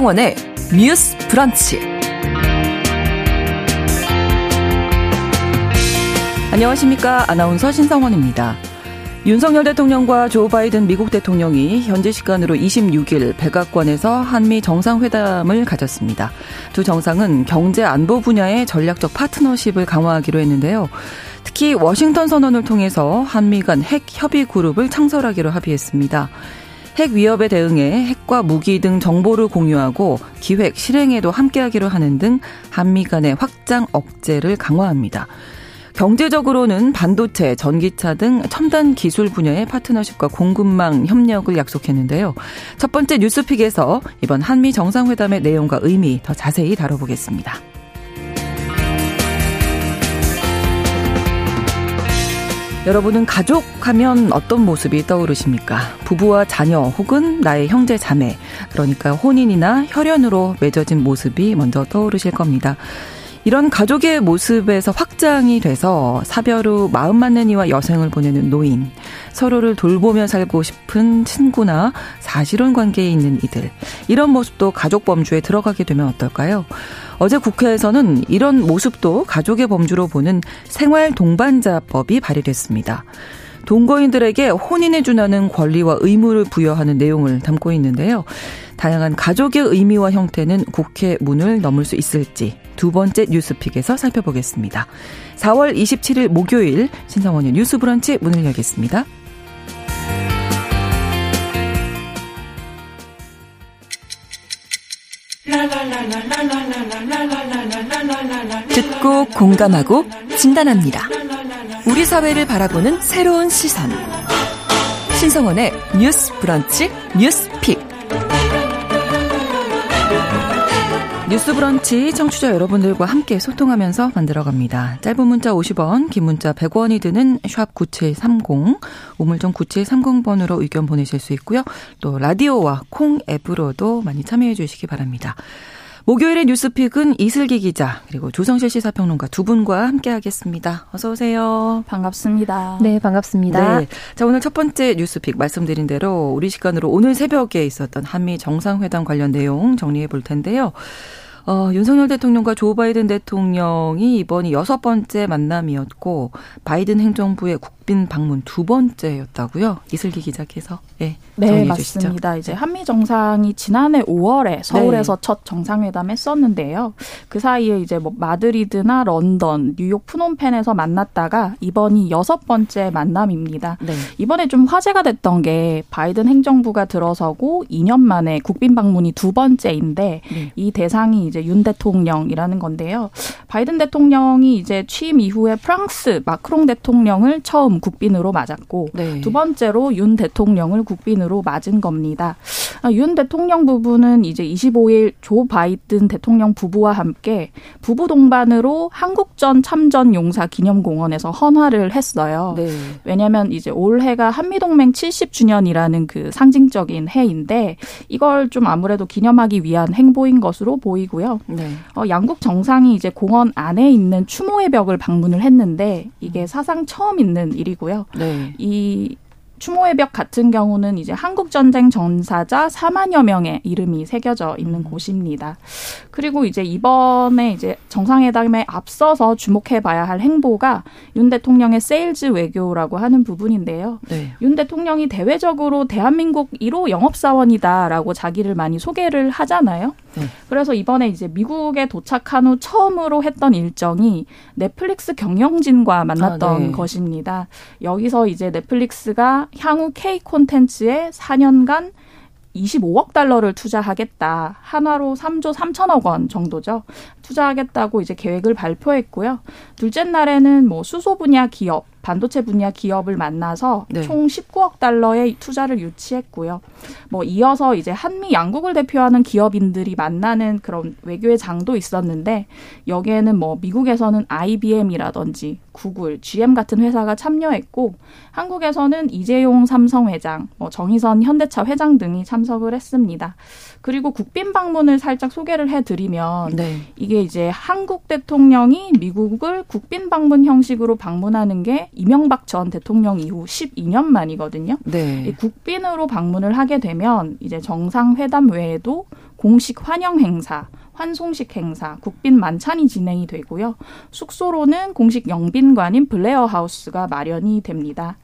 신성원의 뉴스 브런치. 안녕하십니까. 아나운서 신성원입니다. 윤석열 대통령과 조 바이든 미국 대통령이 현지 시간으로 26일 백악관에서 한미 정상회담을 가졌습니다. 두 정상은 경제 안보 분야의 전략적 파트너십을 강화하기로 했는데요. 특히 워싱턴 선언을 통해서 한미 간 핵 협의 그룹을 창설하기로 합의했습니다. 핵 위협에 대응해 핵과 무기 등 정보를 공유하고 기획, 실행에도 함께하기로 하는 등 한미 간의 확장 억제를 강화합니다. 경제적으로는 반도체, 전기차 등 첨단 기술 분야의 파트너십과 공급망 협력을 약속했는데요. 첫 번째 뉴스픽에서 이번 한미 정상회담의 내용과 의미 더 자세히 다뤄보겠습니다. 여러분은 가족 하면 어떤 모습이 떠오르십니까? 부부와 자녀 혹은 나의 형제 자매, 그러니까 혼인이나 혈연으로 맺어진 모습이 먼저 떠오르실 겁니다. 이런 가족의 모습에서 확장이 돼서 사별 후 마음 맞는 이와 여생을 보내는 노인, 서로를 돌보며 살고 싶은 친구나 사실혼 관계에 있는 이들, 이런 모습도 가족 범주에 들어가게 되면 어떨까요? 어제 국회에서는 이런 모습도 가족의 범주로 보는 생활 동반자법이 발의됐습니다. 동거인들에게 혼인에 준하는 권리와 의무를 부여하는 내용을 담고 있는데요. 다양한 가족의 의미와 형태는 국회 문을 넘을 수 있을지 두 번째 뉴스픽에서 살펴보겠습니다. 4월 27일 목요일 신성원의 뉴스 브런치 문을 열겠습니다. 듣고 공감하고 진단합니다. 우리 사회를 바라보는 새로운 시선. 신성원의 뉴스 브런치 뉴스 pick. 뉴스 브런치 청취자 여러분들과 함께 소통하면서 만들어갑니다. 짧은 문자 50원, 긴 문자 100원이 드는 샵 9730, 우물정 9730번으로 의견 보내실 수 있고요. 또 라디오와 콩 앱으로도 많이 참여해 주시기 바랍니다. 목요일의 뉴스픽은 이슬기 기자 그리고 조성실 시사평론가 두 분과 함께하겠습니다. 어서 오세요. 반갑습니다. 네, 반갑습니다. 네. 자 오늘 첫 번째 뉴스픽 말씀드린 대로 우리 시간으로 오늘 새벽에 있었던 한미 정상회담 관련 내용 정리해 볼 텐데요. 어, 윤석열 대통령과 조 바이든 대통령이 이번이 여섯 번째 만남이었고 바이든 행정부의 국 빈 방문 두 번째였다고요. 이슬기 기자께서 예, 네, 맞습니다. 이제 한미 정상이 지난해 5월에 서울에서 네. 첫 정상회담 했었는데요. 그 사이에 이제 뭐 마드리드나 런던, 뉴욕 프놈펜에서 만났다가 이번이 여섯 번째 만남입니다. 네. 이번에 좀 화제가 됐던 게 바이든 행정부가 들어서고 2년 만에 국빈 방문이 두 번째인데 네. 이 대상이 이제 윤 대통령이라는 건데요. 바이든 대통령이 이제 취임 이후에 프랑스 마크롱 대통령을 처음 국빈으로 맞았고 네. 두 번째로 윤 대통령을 국빈으로 맞은 겁니다. 아, 윤 대통령 부부는 이제 25일 조 바이든 대통령 부부와 함께 부부 동반으로 한국전 참전 용사 기념공원에서 헌화를 했어요. 네. 왜냐하면 이제 올해가 한미동맹 70주년이라는 그 상징적인 해인데 이걸 좀 아무래도 기념하기 위한 행보인 것으로 보이고요. 네. 어, 양국 정상이 이제 공원 안에 있는 추모의 벽을 방문을 했는데 이게 사상 처음 있는 일이 고요. 네. 이 추모의 벽 같은 경우는 이제 한국전쟁 전사자 4만여 명의 이름이 새겨져 있는 곳입니다. 그리고 이제 이번에 이제 정상회담에 앞서서 주목해 봐야 할 행보가 윤 대통령의 세일즈 외교라고 하는 부분인데요. 네. 윤 대통령이 대외적으로 대한민국 1호 영업사원이다라고 자기를 많이 소개를 하잖아요. 네. 그래서 이번에 이제 미국에 도착한 후 처음으로 했던 일정이 넷플릭스 경영진과 만났던 아, 네. 것입니다. 여기서 이제 넷플릭스가 향후 K 콘텐츠에 4년간 25억 달러를 투자하겠다. 한화로 3조 3천억 원 정도죠. 투자하겠다고 이제 계획을 발표했고요. 둘째 날에는 뭐 수소 분야 기업, 반도체 분야 기업을 만나서 네. 총 19억 달러의 투자를 유치했고요. 뭐 이어서 이제 한미 양국을 대표하는 기업인들이 만나는 그런 외교의 장도 있었는데 여기에는 뭐 미국에서는 IBM이라든지 구글, GM 같은 회사가 참여했고 한국에서는 이재용 삼성 회장, 뭐 정의선 현대차 회장 등이 참석을 했습니다. 그리고 국빈 방문을 살짝 소개를 해드리면 네. 이게 이제 한국 대통령이 미국을 국빈 방문 형식으로 방문하는 게 이명박 전 대통령 이후 12년 만이거든요. 네. 국빈으로 방문을 하게 되면 이제 정상회담 외에도 공식 환영 행사, 환송식 행사, 국빈 만찬이 진행이 되고요. 숙소로는 공식 영빈관인 블레어 하우스가 마련이 됩니다.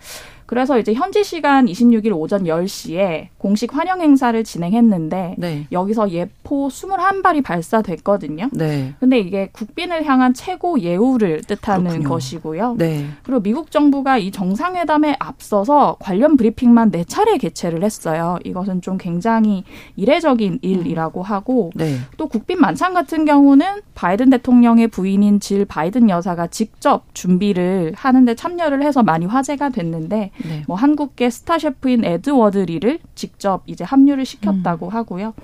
그래서 이제 현지 시간 26일 오전 10시에 공식 환영 행사를 진행했는데 네. 여기서 예포 21발이 발사됐거든요. 네. 근데 이게 국빈을 향한 최고 예우를 뜻하는 그렇군요. 것이고요. 네. 그리고 미국 정부가 이 정상회담에 앞서서 관련 브리핑만 네 차례 개최를 했어요. 이것은 좀 굉장히 이례적인 일이라고 하고 네. 또 국빈 만찬 같은 경우는 바이든 대통령의 부인인 질 바이든 여사가 직접 준비를 하는데 참여를 해서 많이 화제가 됐는데 네. 뭐 한국계 스타 셰프인 에드워드 리를 직접 이제 합류를 시켰다고 음. 하고요.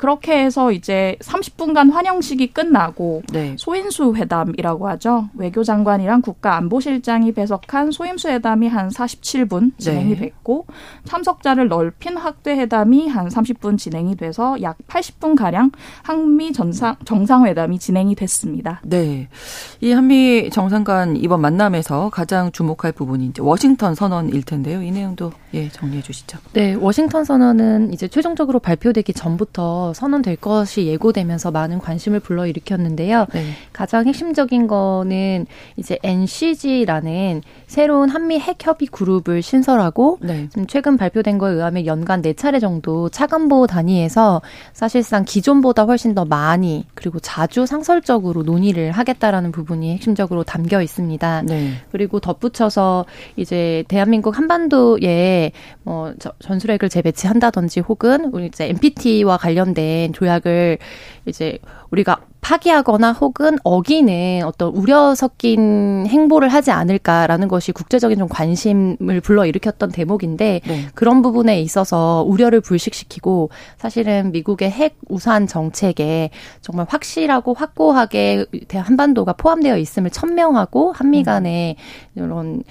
그렇게 해서 이제 30분간 환영식이 끝나고 네. 소인수 회담이라고 하죠. 외교장관이랑 국가안보실장이 배석한 소인수 회담이 한 47분 진행이 네. 됐고 참석자를 넓힌 학대 회담이 한 30분 진행이 돼서 약 80분 가량 한미 정상 정상회담이 진행이 됐습니다. 네. 이 한미 정상 간 이번 만남에서 가장 주목할 부분이 이제 워싱턴 선언일 텐데요. 이 내용도 예, 정리해 주시죠. 네, 워싱턴 선언은 이제 최종적으로 발표되기 전부터 선언될 것이 예고되면서 많은 관심을 불러일으켰는데요. 네. 가장 핵심적인 거는 이제 NCG라는 새로운 한미 핵 협의 그룹을 신설하고 네. 최근 발표된 거에 의하면 연간 네 차례 정도 차관보 단위에서 사실상 기존보다 훨씬 더 많이 그리고 자주 상설적으로 논의를 하겠다라는 부분이 핵심적으로 담겨 있습니다. 네. 그리고 덧붙여서 이제 대한민국 한반도에 뭐 전술핵을 재배치한다든지 혹은 우리 이제 NPT와 관련된 관련 된 조약을 이제 우리가 파기하거나 혹은 어기는 어떤 우려 섞인 행보를 하지 않을까라는 것이 국제적인 좀 관심을 불러일으켰던 대목인데 네. 그런 부분에 있어서 우려를 불식시키고 사실은 미국의 핵 우산 정책에 정말 확실하고 확고하게 한반도가 포함되어 있음을 천명하고 한미 간의 이런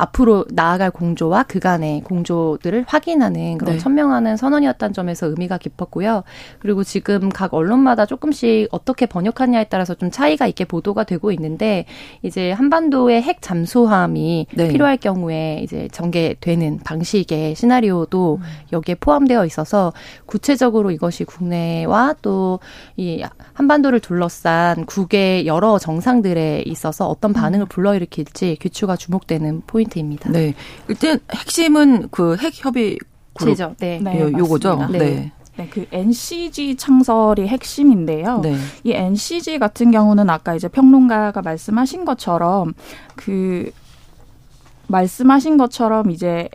앞으로 나아갈 공조와 그간의 공조들을 확인하는 그런 네. 천명하는 선언이었다는 점에서 의미가 깊었고요. 그리고 지금 각 언론마다 조금씩 어떻게 번역하냐에 따라서 좀 차이가 있게 보도가 되고 있는데 이제 한반도의 핵 잠수함이 네. 필요할 경우에 이제 전개되는 방식의 시나리오도 음. 여기에 포함되어 있어서 구체적으로 이것이 국내와 또 이 한반도를 둘러싼 국의 여러 정상들에 있어서 어떤 반응을 음. 불러일으킬지 귀추가 주목되는 포인트 포인트입니다. 네. 일단 핵심은 그 핵 협의 그룹 네. 네, 요거죠. 네. 네. 네, 그 NCG 창설이 핵심인데요. 네. 이 NCG 같은 경우는 아까 이제 평론가가 말씀하신 것처럼 그 말씀하신 것처럼 이제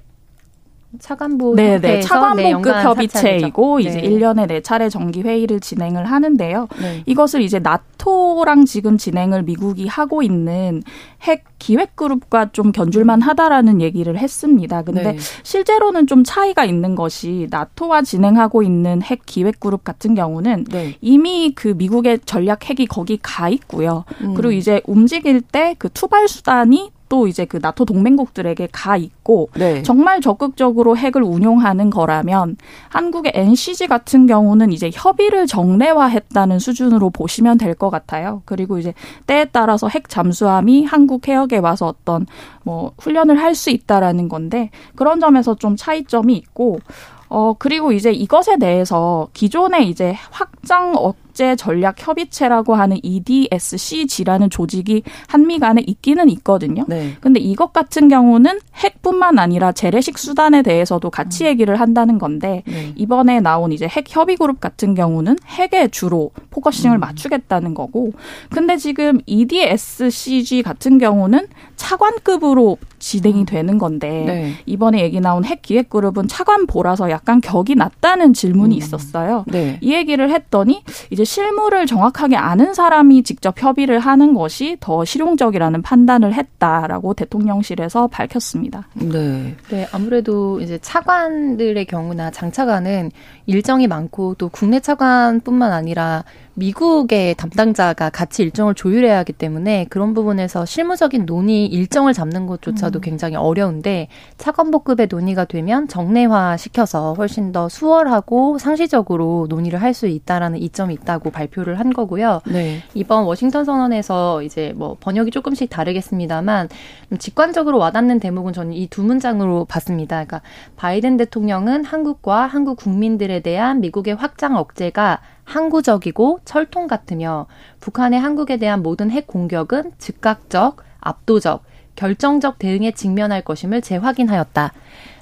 차관부 네네 네. 차관보급 네, 협의체이고 네. 이제 1년에 4차례 정기 회의를 진행을 하는데요. 네. 이것을 이제 나토랑 지금 진행을 미국이 하고 있는 핵 기획 그룹과 좀 견줄만 하다라는 얘기를 했습니다. 근데 네. 실제로는 좀 차이가 있는 것이 나토와 진행하고 있는 핵 기획 그룹 같은 경우는 네. 이미 그 미국의 전략 핵이 거기 가 있고요. 음. 그리고 이제 움직일 때 그 투발 수단이 또 이제 그 나토 동맹국들에게 가 있고 네. 정말 적극적으로 핵을 운용하는 거라면 한국의 NCG 같은 경우는 이제 협의를 정례화했다는 수준으로 보시면 될 것 같아요. 그리고 이제 때에 따라서 핵 잠수함이 한국 해역에 와서 어떤 뭐 훈련을 할 수 있다라는 건데 그런 점에서 좀 차이점이 있고 어, 그리고 이제 이것에 대해서 기존에 이제 확장 억제 전략 협의체라고 하는 EDSCG라는 조직이 한미 간에 있기는 있거든요. 네. 근데 이것 같은 경우는 핵뿐만 아니라 재래식 수단에 대해서도 같이 음. 얘기를 한다는 건데 네. 이번에 나온 이제 핵 협의 그룹 같은 경우는 핵에 주로 focusing을 음. 맞추겠다는 거고 근데 지금 EDSCG 같은 경우는 차관급으로 진행이 음. 되는 건데 네. 이번에 얘기 나온 핵 기획 그룹은 차관 보라서 약간 격이 낮다는 질문이 음. 있었어요. 네. 이 얘기를 했더니 이제 실무를 정확하게 아는 사람이 직접 협의를 하는 것이 더 실용적이라는 판단을 했다라고 대통령실에서 밝혔습니다. 네. 네, 아무래도 이제 차관들의 경우나 장차관은 일정이 많고 또 국내 차관뿐만 아니라 미국의 담당자가 같이 일정을 조율해야 하기 때문에 그런 부분에서 실무적인 논의 일정을 잡는 것조차도 음. 굉장히 어려운데 차관복급의 논의가 되면 정례화 시켜서 훨씬 더 수월하고 상시적으로 논의를 할 수 있다라는 이점이 있다고 발표를 한 거고요. 네. 이번 워싱턴 선언에서 이제 뭐 번역이 조금씩 다르겠습니다만 직관적으로 와닿는 대목은 저는 이 두 문장으로 봤습니다. 그러니까 바이든 대통령은 한국과 한국 국민들에 대한 미국의 확장 억제가 항구적이고 철통 같으며 북한의 한국에 대한 모든 핵 공격은 즉각적, 압도적, 결정적 대응에 직면할 것임을 재확인하였다.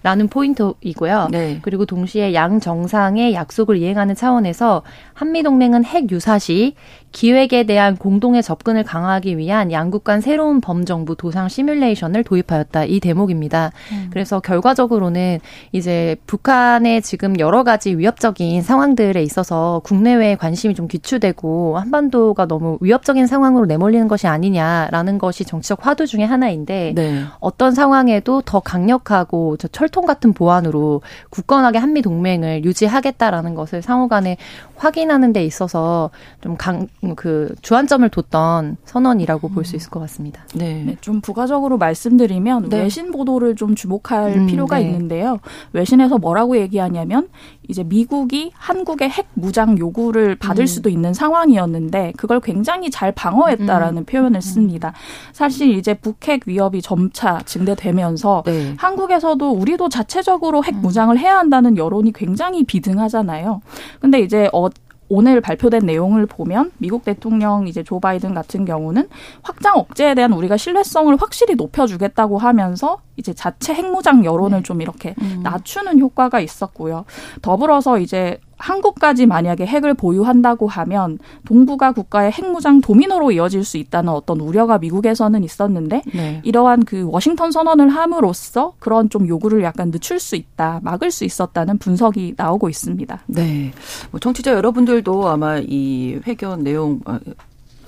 라는 포인트이고요. 네. 그리고 동시에 양 정상의 약속을 이행하는 차원에서 한미 동맹은 핵 유사시 기획에 대한 공동의 접근을 강화하기 위한 양국 간 새로운 범정부 도상 시뮬레이션을 도입하였다. 이 대목입니다. 음. 그래서 결과적으로는 이제 북한의 지금 여러 가지 위협적인 상황들에 있어서 국내외에 관심이 좀 기추되고 한반도가 너무 위협적인 상황으로 내몰리는 것이 아니냐라는 것이 정치적 화두 중의 하나인데 네. 어떤 상황에도 더 강력하고 저 철통 같은 보안으로 굳건하게 한미 동맹을 유지하겠다라는 것을 상호 간에 확인하는 데 있어서 좀 강, 그 주안점을 뒀던 선언이라고 볼 수 있을 것 같습니다. 네. 네. 좀 부가적으로 말씀드리면 네. 외신 보도를 좀 주목할 음, 필요가 네. 있는데요. 외신에서 뭐라고 얘기하냐면 이제 미국이 한국의 핵 무장 요구를 받을 음. 수도 있는 상황이었는데 그걸 굉장히 잘 방어했다라는 음. 표현을 음. 씁니다. 사실 이제 북핵 위협이 점차 증대되면서 네. 한국에서도 우리도 자체적으로 핵 음. 무장을 해야 한다는 여론이 굉장히 비등하잖아요. 근데 이제 어 오늘 발표된 내용을 보면 미국 대통령 이제 조 바이든 같은 경우는 확장 억제에 대한 우리가 신뢰성을 확실히 높여주겠다고 하면서 이제 자체 핵무장 여론을 네. 좀 이렇게 음. 낮추는 효과가 있었고요. 더불어서 이제 한국까지 만약에 핵을 보유한다고 하면 동북아 국가의 핵무장 도미노로 이어질 수 있다는 어떤 우려가 미국에서는 있었는데 네. 이러한 그 워싱턴 선언을 함으로써 그런 좀 요구를 약간 늦출 수 있다, 막을 수 있었다는 분석이 나오고 있습니다. 네. 뭐 청취자 여러분들도 아마 이 회견 내용 어,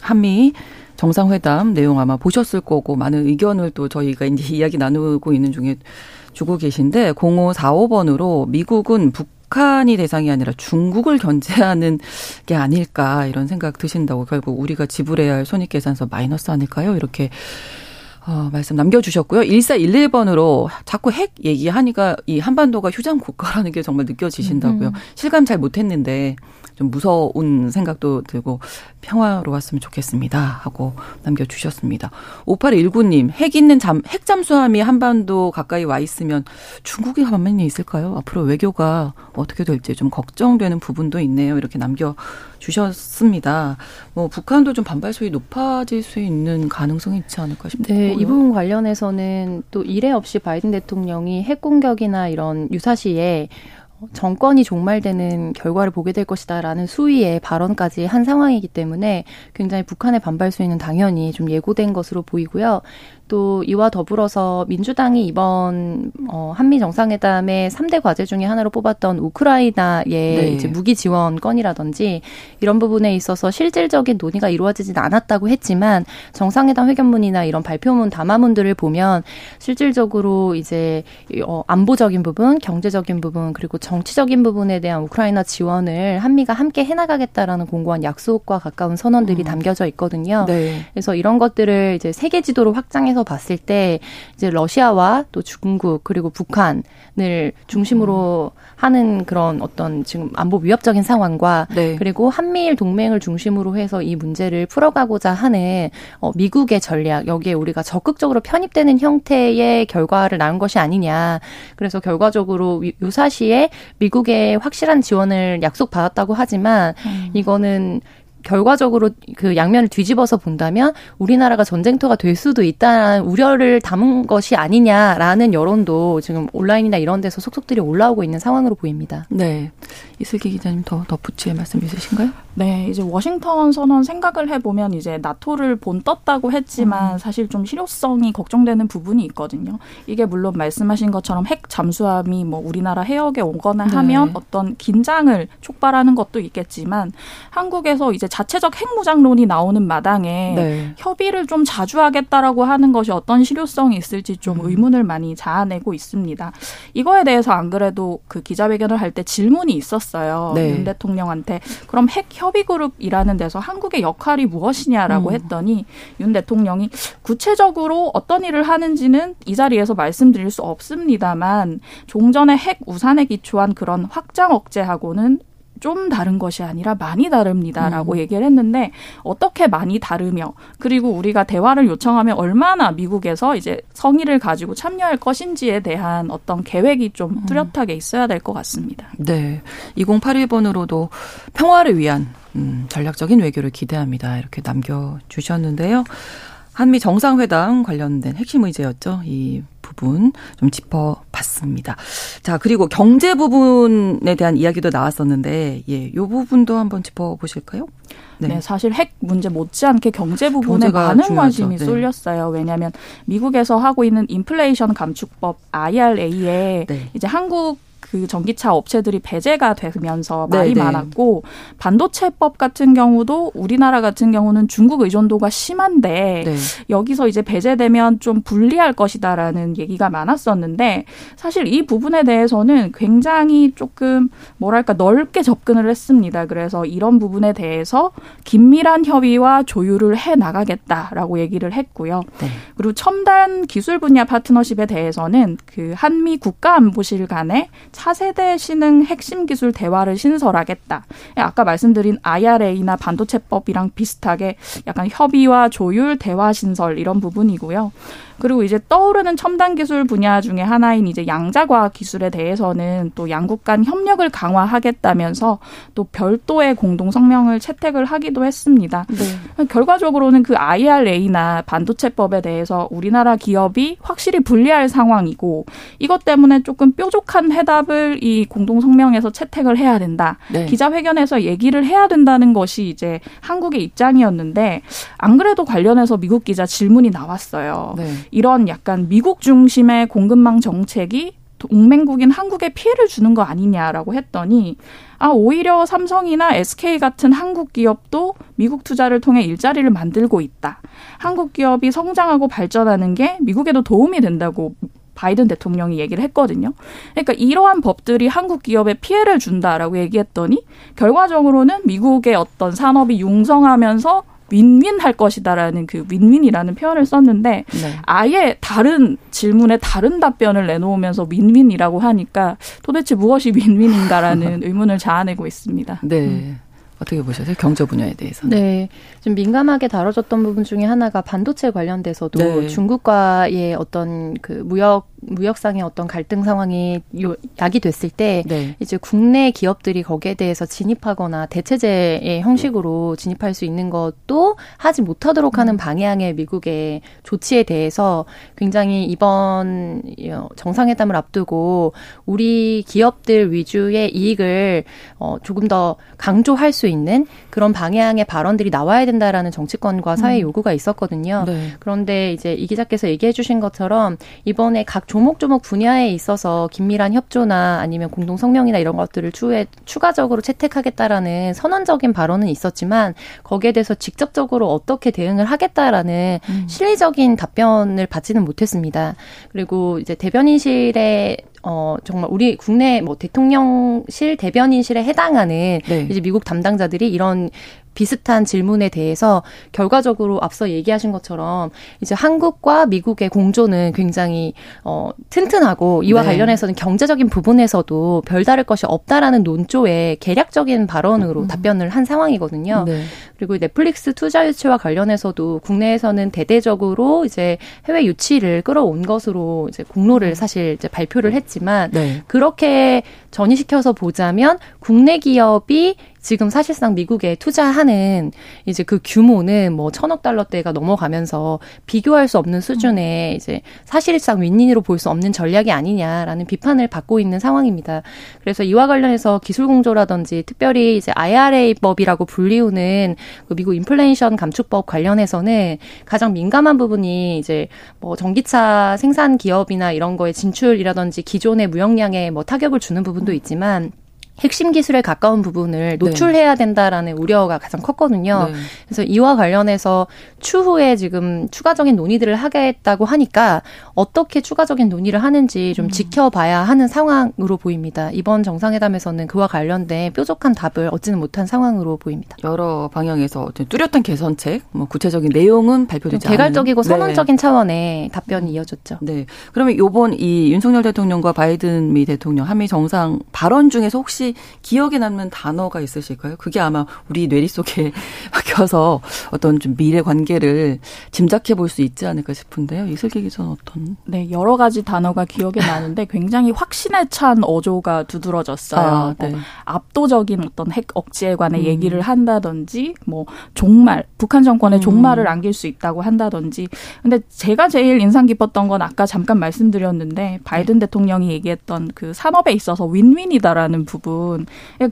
한미 정상회담 내용 아마 보셨을 거고 많은 의견을 또 저희가 이제 이야기 나누고 있는 중에 주고 계신데 0545번으로 미국은 북 북한이 대상이 아니라 중국을 견제하는 게 아닐까 이런 생각 드신다고 결국 우리가 지불해야 할 손익계산서 마이너스 아닐까요? 이렇게 어, 말씀 남겨주셨고요. 1411번으로 자꾸 핵 얘기하니까 이 한반도가 휴장 국가라는 게 정말 느껴지신다고요. 음. 실감 잘 못했는데 좀 무서운 생각도 들고 평화로웠으면 좋겠습니다. 하고 남겨주셨습니다. 5819님, 핵 있는 잠, 핵 잠수함이 한반도 가까이 와 있으면 중국이 가만히 있을까요? 앞으로 외교가 어떻게 될지 좀 걱정되는 부분도 있네요. 이렇게 남겨주셨습니다. 뭐, 북한도 좀 반발 소위 높아질 수 있는 가능성이 있지 않을까 싶어요. 네, 이 부분 관련해서는 또 이례 없이 바이든 대통령이 핵 공격이나 이런 유사시에 정권이 종말되는 결과를 보게 될 것이다라는 수위의 발언까지 한 상황이기 때문에 굉장히 북한의 반발 수위는 당연히 좀 예고된 것으로 보이고요. 또 이와 더불어서 민주당이 이번 어 한미 정상회담의 3대 과제 중에 하나로 뽑았던 우크라이나의 네. 이제 무기 지원 건이라든지 이런 부분에 있어서 실질적인 논의가 이루어지진 않았다고 했지만 정상회담 회견문이나 이런 발표문 담화문들을 보면 실질적으로 이제 어 안보적인 부분, 경제적인 부분 그리고 정치적인 부분에 대한 우크라이나 지원을 한미가 함께 해나가겠다라는 공고한 약속과 가까운 선언들이 음. 담겨져 있거든요. 네. 그래서 이런 것들을 이제 세계 지도로 확장해 상황에서 봤을 때 이제 러시아와 또 중국 그리고 북한을 중심으로 하는 그런 어떤 지금 안보 위협적인 상황과 네. 그리고 한미일 동맹을 중심으로 해서 이 문제를 풀어가고자 하는 어, 미국의 전략 여기에 우리가 적극적으로 편입되는 형태의 결과를 낳은 것이 아니냐. 그래서 결과적으로 유사시에 미국의 확실한 지원을 약속받았다고 하지만 음. 이거는 결과적으로 그 양면을 뒤집어서 본다면 우리나라가 전쟁터가 될 수도 있다는 우려를 담은 것이 아니냐라는 여론도 지금 온라인이나 이런 데서 속속들이 올라오고 있는 상황으로 보입니다. 네. 이슬기 기자님 더 덧붙일 말씀 있으신가요? 네, 이제 워싱턴 선언 생각을 해보면 이제 나토를 본 떴다고 했지만 음. 사실 좀 실효성이 걱정되는 부분이 있거든요. 이게 물론 말씀하신 것처럼 핵 잠수함이 뭐 우리나라 해역에 오거나 네. 하면 어떤 긴장을 촉발하는 것도 있겠지만 한국에서 이제 자체적 핵무장론이 나오는 마당에 네. 협의를 좀 자주 하겠다라고 하는 것이 어떤 실효성이 있을지 좀 음. 의문을 많이 자아내고 있습니다. 이거에 대해서 안 그래도 그 기자회견을 할 때 질문이 있었어요. 네. 윤 대통령한테 그럼 핵 협의 그룹이라는 데서 한국의 역할이 무엇이냐라고 음. 했더니 윤 대통령이 구체적으로 어떤 일을 하는지는 이 자리에서 말씀드릴 수 없습니다만 종전의 핵 우산에 기초한 그런 확장 억제하고는 좀 다른 것이 아니라 많이 다릅니다라고 음. 얘기를 했는데 어떻게 많이 다르며 그리고 우리가 대화를 요청하면 얼마나 미국에서 이제 성의를 가지고 참여할 것인지에 대한 어떤 계획이 좀 음. 뚜렷하게 있어야 될 것 같습니다. 네. 2081번으로도 평화를 위한 음, 전략적인 외교를 기대합니다. 이렇게 남겨주셨는데요. 한미 정상회담 관련된 핵심 의제였죠. 이 부분 좀 짚어봤습니다. 자, 그리고 경제 부분에 대한 이야기도 나왔었는데, 예, 요 부분도 한번 짚어보실까요? 네. 네. 사실 핵 문제 못지않게 경제 부분에 많은 중요하죠. 관심이 네. 쏠렸어요. 왜냐하면 미국에서 하고 있는 인플레이션 감축법 IRA에 네. 이제 한국 그 전기차 업체들이 배제가 되면서 말이 네네. 많았고 반도체법 같은 경우도 우리나라 같은 경우는 중국 의존도가 심한데 네. 여기서 이제 배제되면 좀 불리할 것이다라는 얘기가 많았었는데 사실 이 부분에 대해서는 굉장히 조금 뭐랄까 넓게 접근을 했습니다. 그래서 이런 부분에 대해서 긴밀한 협의와 조율을 해 나가겠다라고 얘기를 했고요. 네. 그리고 첨단 기술 분야 파트너십에 대해서는 그 한미 국가안보실 간의 차세대 신흥 핵심 기술 대화를 신설하겠다. 아까 말씀드린 IRA나 반도체법이랑 비슷하게 약간 협의와 조율, 대화 신설 이런 부분이고요. 그리고 이제 떠오르는 첨단 기술 분야 중에 하나인 이제 양자과학 기술에 대해서는 또 양국 간 협력을 강화하겠다면서 또 별도의 공동 성명을 채택을 하기도 했습니다. 네. 결과적으로는 그 IRA나 반도체법에 대해서 우리나라 기업이 확실히 불리할 상황이고 이것 때문에 조금 뾰족한 해답 을 이 공동 성명에서 채택을 해야 된다. 네. 기자회견에서 얘기를 해야 된다는 것이 이제 한국의 입장이었는데 안 그래도 관련해서 미국 기자 질문이 나왔어요. 네. 이런 약간 미국 중심의 공급망 정책이 동맹국인 한국에 피해를 주는 거 아니냐라고 했더니 아 오히려 삼성이나 SK 같은 한국 기업도 미국 투자를 통해 일자리를 만들고 있다. 한국 기업이 성장하고 발전하는 게 미국에도 도움이 된다고 바이든 대통령이 얘기를 했거든요. 그러니까 이러한 법들이 한국 기업에 피해를 준다라고 얘기했더니 결과적으로는 미국의 어떤 산업이 융성하면서 윈윈 할 것이다라는 그 윈윈이라는 표현을 썼는데 네. 아예 다른 질문에 다른 답변을 내놓으면서 윈윈이라고 하니까 도대체 무엇이 윈윈인가라는 의문을 자아내고 있습니다. 네. 음. 어떻게 보셨어요? 경제 분야에 대해서. 네. 좀 민감하게 다뤄졌던 부분 중에 하나가 반도체 관련돼서도 네. 중국과의 어떤 그 무역 무역상의 어떤 갈등 상황이 요, 야기됐을 때 네. 이제 국내 기업들이 거기에 대해서 진입하거나 대체제의 형식으로 진입할 수 있는 것도 하지 못하도록 하는 음. 방향의 미국의 조치에 대해서 굉장히 이번 어, 정상회담을 앞두고 우리 기업들 위주의 이익을 어 조금 더 강조할 수 있는 그런 방향의 발언들이 나와야 된다라는 정치권과 사회 음. 요구가 있었거든요. 네. 그런데 이제 이 기자께서 얘기해 주신 것처럼 이번에 각 조목조목 분야에 있어서 긴밀한 협조나 아니면 공동 성명이나 이런 것들을 추후에 추가적으로 채택하겠다라는 선언적인 발언은 있었지만 거기에 대해서 직접적으로 어떻게 대응을 하겠다라는 음. 실리적인 답변을 받지는 못했습니다. 그리고 이제 대변인실에 어, 정말 우리 국내 뭐 대통령실 대변인실에 해당하는 네. 이제 미국 담당자들이 이런 비슷한 질문에 대해서 결과적으로 앞서 얘기하신 것처럼 이제 한국과 미국의 공조는 굉장히 어 튼튼하고 이와 네. 관련해서는 경제적인 부분에서도 별다를 것이 없다라는 논조에 개략적인 발언으로 음. 답변을 한 상황이거든요. 네. 그리고 넷플릭스 투자 유치와 관련해서도 국내에서는 대대적으로 이제 해외 유치를 끌어온 것으로 이제 공로를 음. 사실 이제 발표를 했지만 네. 그렇게 전이시켜서 보자면 국내 기업이 지금 사실상 미국에 투자하는 이제 그 규모는 뭐 천억 달러대가 넘어가면서 비교할 수 없는 수준의 음. 이제 사실상 윈윈으로 볼 수 없는 전략이 아니냐라는 비판을 받고 있는 상황입니다. 그래서 이와 관련해서 기술 공조라든지 특별히 이제 IRA법이라고 불리우는 그 미국 인플레이션 감축법 관련해서는 가장 민감한 부분이 이제 뭐 전기차 생산 기업이나 이런 거에 진출이라든지 기존의 무역량에 뭐 타격을 주는 부분도 있지만 핵심 기술에 가까운 부분을 네. 노출해야 된다라는 우려가 가장 컸거든요. 네. 그래서 이와 관련해서 추후에 지금 추가적인 논의들을 하겠다고 하니까 어떻게 추가적인 논의를 하는지 좀 음. 지켜봐야 하는 상황으로 보입니다. 이번 정상회담에서는 그와 관련된 뾰족한 답을 얻지는 못한 상황으로 보입니다. 여러 방향에서 뚜렷한 개선책, 뭐 구체적인 내용은 발표되지 않은 개괄적이고 네. 선언적인 네. 차원의 답변이 이어졌죠. 네. 그러면 요번 이 윤석열 대통령과 바이든 미 대통령 한미 정상 발언 중에서 혹시 혹시 기억에 남는 단어가 있으실까요? 그게 아마 우리 뇌리 속에 박혀서 어떤 좀 미래 관계를 짐작해 볼 수 있지 않을까 싶은데요. 이슬기 기자는 어떤? 네, 여러 가지 단어가 기억에 나는데 굉장히 확신에 찬 어조가 두드러졌어요. 아, 네. 뭐 압도적인 어떤 핵 억지에 관해 음. 얘기를 한다든지, 뭐 종말, 북한 정권의 음. 종말을 안길 수 있다고 한다든지. 근데 제가 제일 인상 깊었던 건 아까 잠깐 말씀드렸는데 바이든 대통령이 얘기했던 그 산업에 있어서 윈윈이다라는 부분.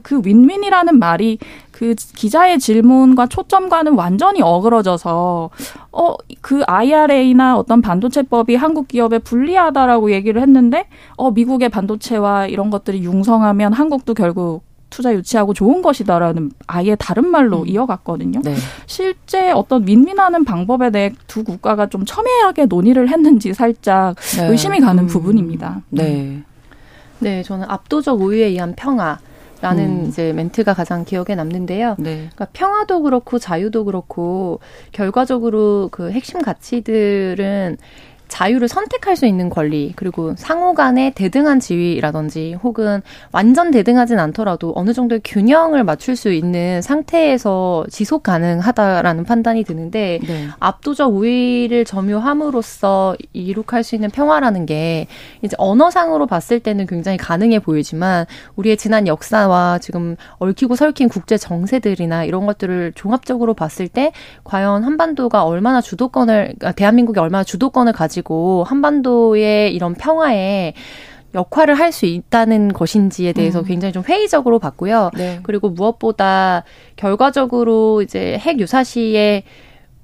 그 윈윈이라는 말이 그 기자의 질문과 초점과는 완전히 어그러져서 어 그 IRA나 어떤 반도체법이 한국 기업에 불리하다라고 얘기를 했는데 어 미국의 반도체와 이런 것들이 융성하면 한국도 결국 투자 유치하고 좋은 것이다라는 아예 다른 말로 음. 이어갔거든요. 네. 실제 어떤 윈윈하는 방법에 대해 두 국가가 좀 첨예하게 논의를 했는지 살짝 네. 의심이 가는 음. 부분입니다. 네. 네, 저는 압도적 우위에 의한 평화. 라는 음. 이제 멘트가 가장 기억에 남는데요. 네. 그러니까 평화도 그렇고 자유도 그렇고 결과적으로 그 핵심 가치들은 자유를 선택할 수 있는 권리 그리고 상호 간의 대등한 지위라든지 혹은 완전 대등하진 않더라도 어느 정도의 균형을 맞출 수 있는 상태에서 지속 가능하다라는 판단이 드는데 네. 압도적 우위를 점유함으로써 이룩할 수 있는 평화라는 게 이제 언어상으로 봤을 때는 굉장히 가능해 보이지만 우리의 지난 역사와 지금 얽히고 설킨 국제 정세들이나 이런 것들을 종합적으로 봤을 때 과연 한반도가 얼마나 주도권을 아, 대한민국이 얼마나 주도권을 가지고 가지고 한반도의 이런 평화에 역할을 할 수 있다는 것인지에 대해서 음. 굉장히 좀 회의적으로 봤고요. 네. 그리고 무엇보다 결과적으로 이제 핵 유사시에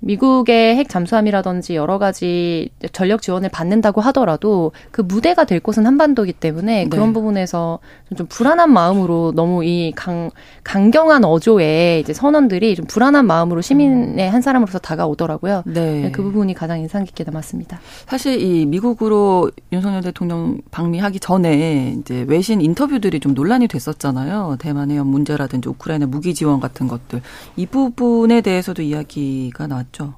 미국의 핵 잠수함이라든지 여러 가지 전력 지원을 받는다고 하더라도 그 무대가 될 곳은 한반도이기 때문에 네. 그런 부분에서 좀 불안한 마음으로 너무 이 강, 강경한 어조의 이제 선언들이 좀 불안한 마음으로 시민의 음. 한 사람으로서 다가오더라고요. 네. 네. 그 부분이 가장 인상 깊게 남았습니다. 사실 이 미국으로 윤석열 대통령 방미하기 전에 이제 외신 인터뷰들이 좀 논란이 됐었잖아요. 대만 해협 문제라든지 우크라이나 무기 지원 같은 것들. 이 부분에 대해서도 이야기가 나왔 죠. 있죠.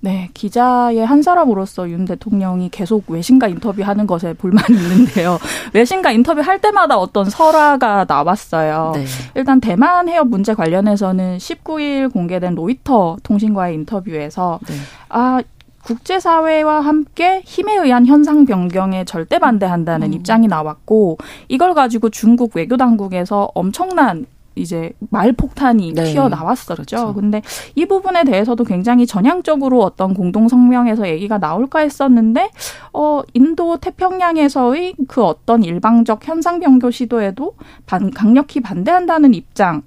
네, 기자의 한 사람으로서 윤 대통령이 계속 외신과 인터뷰하는 것에 불만이 있는데요. 외신과 인터뷰할 때마다 어떤 설화가 나왔어요. 네. 일단 대만 해협 문제 관련해서는 19일 공개된 로이터 통신과의 인터뷰에서 네. 아 국제사회와 함께 힘에 의한 현상 변경에 절대 반대한다는 음. 입장이 나왔고 이걸 가지고 중국 외교당국에서 엄청난 이제 말폭탄이 네. 튀어나왔었죠. 그렇죠. 근데 이 부분에 대해서도 굉장히 전향적으로 어떤 공동 성명에서 얘기가 나올까 했었는데 어 인도 태평양에서의 그 어떤 일방적 현상 변교 시도에도 반, 강력히 반대한다는 입장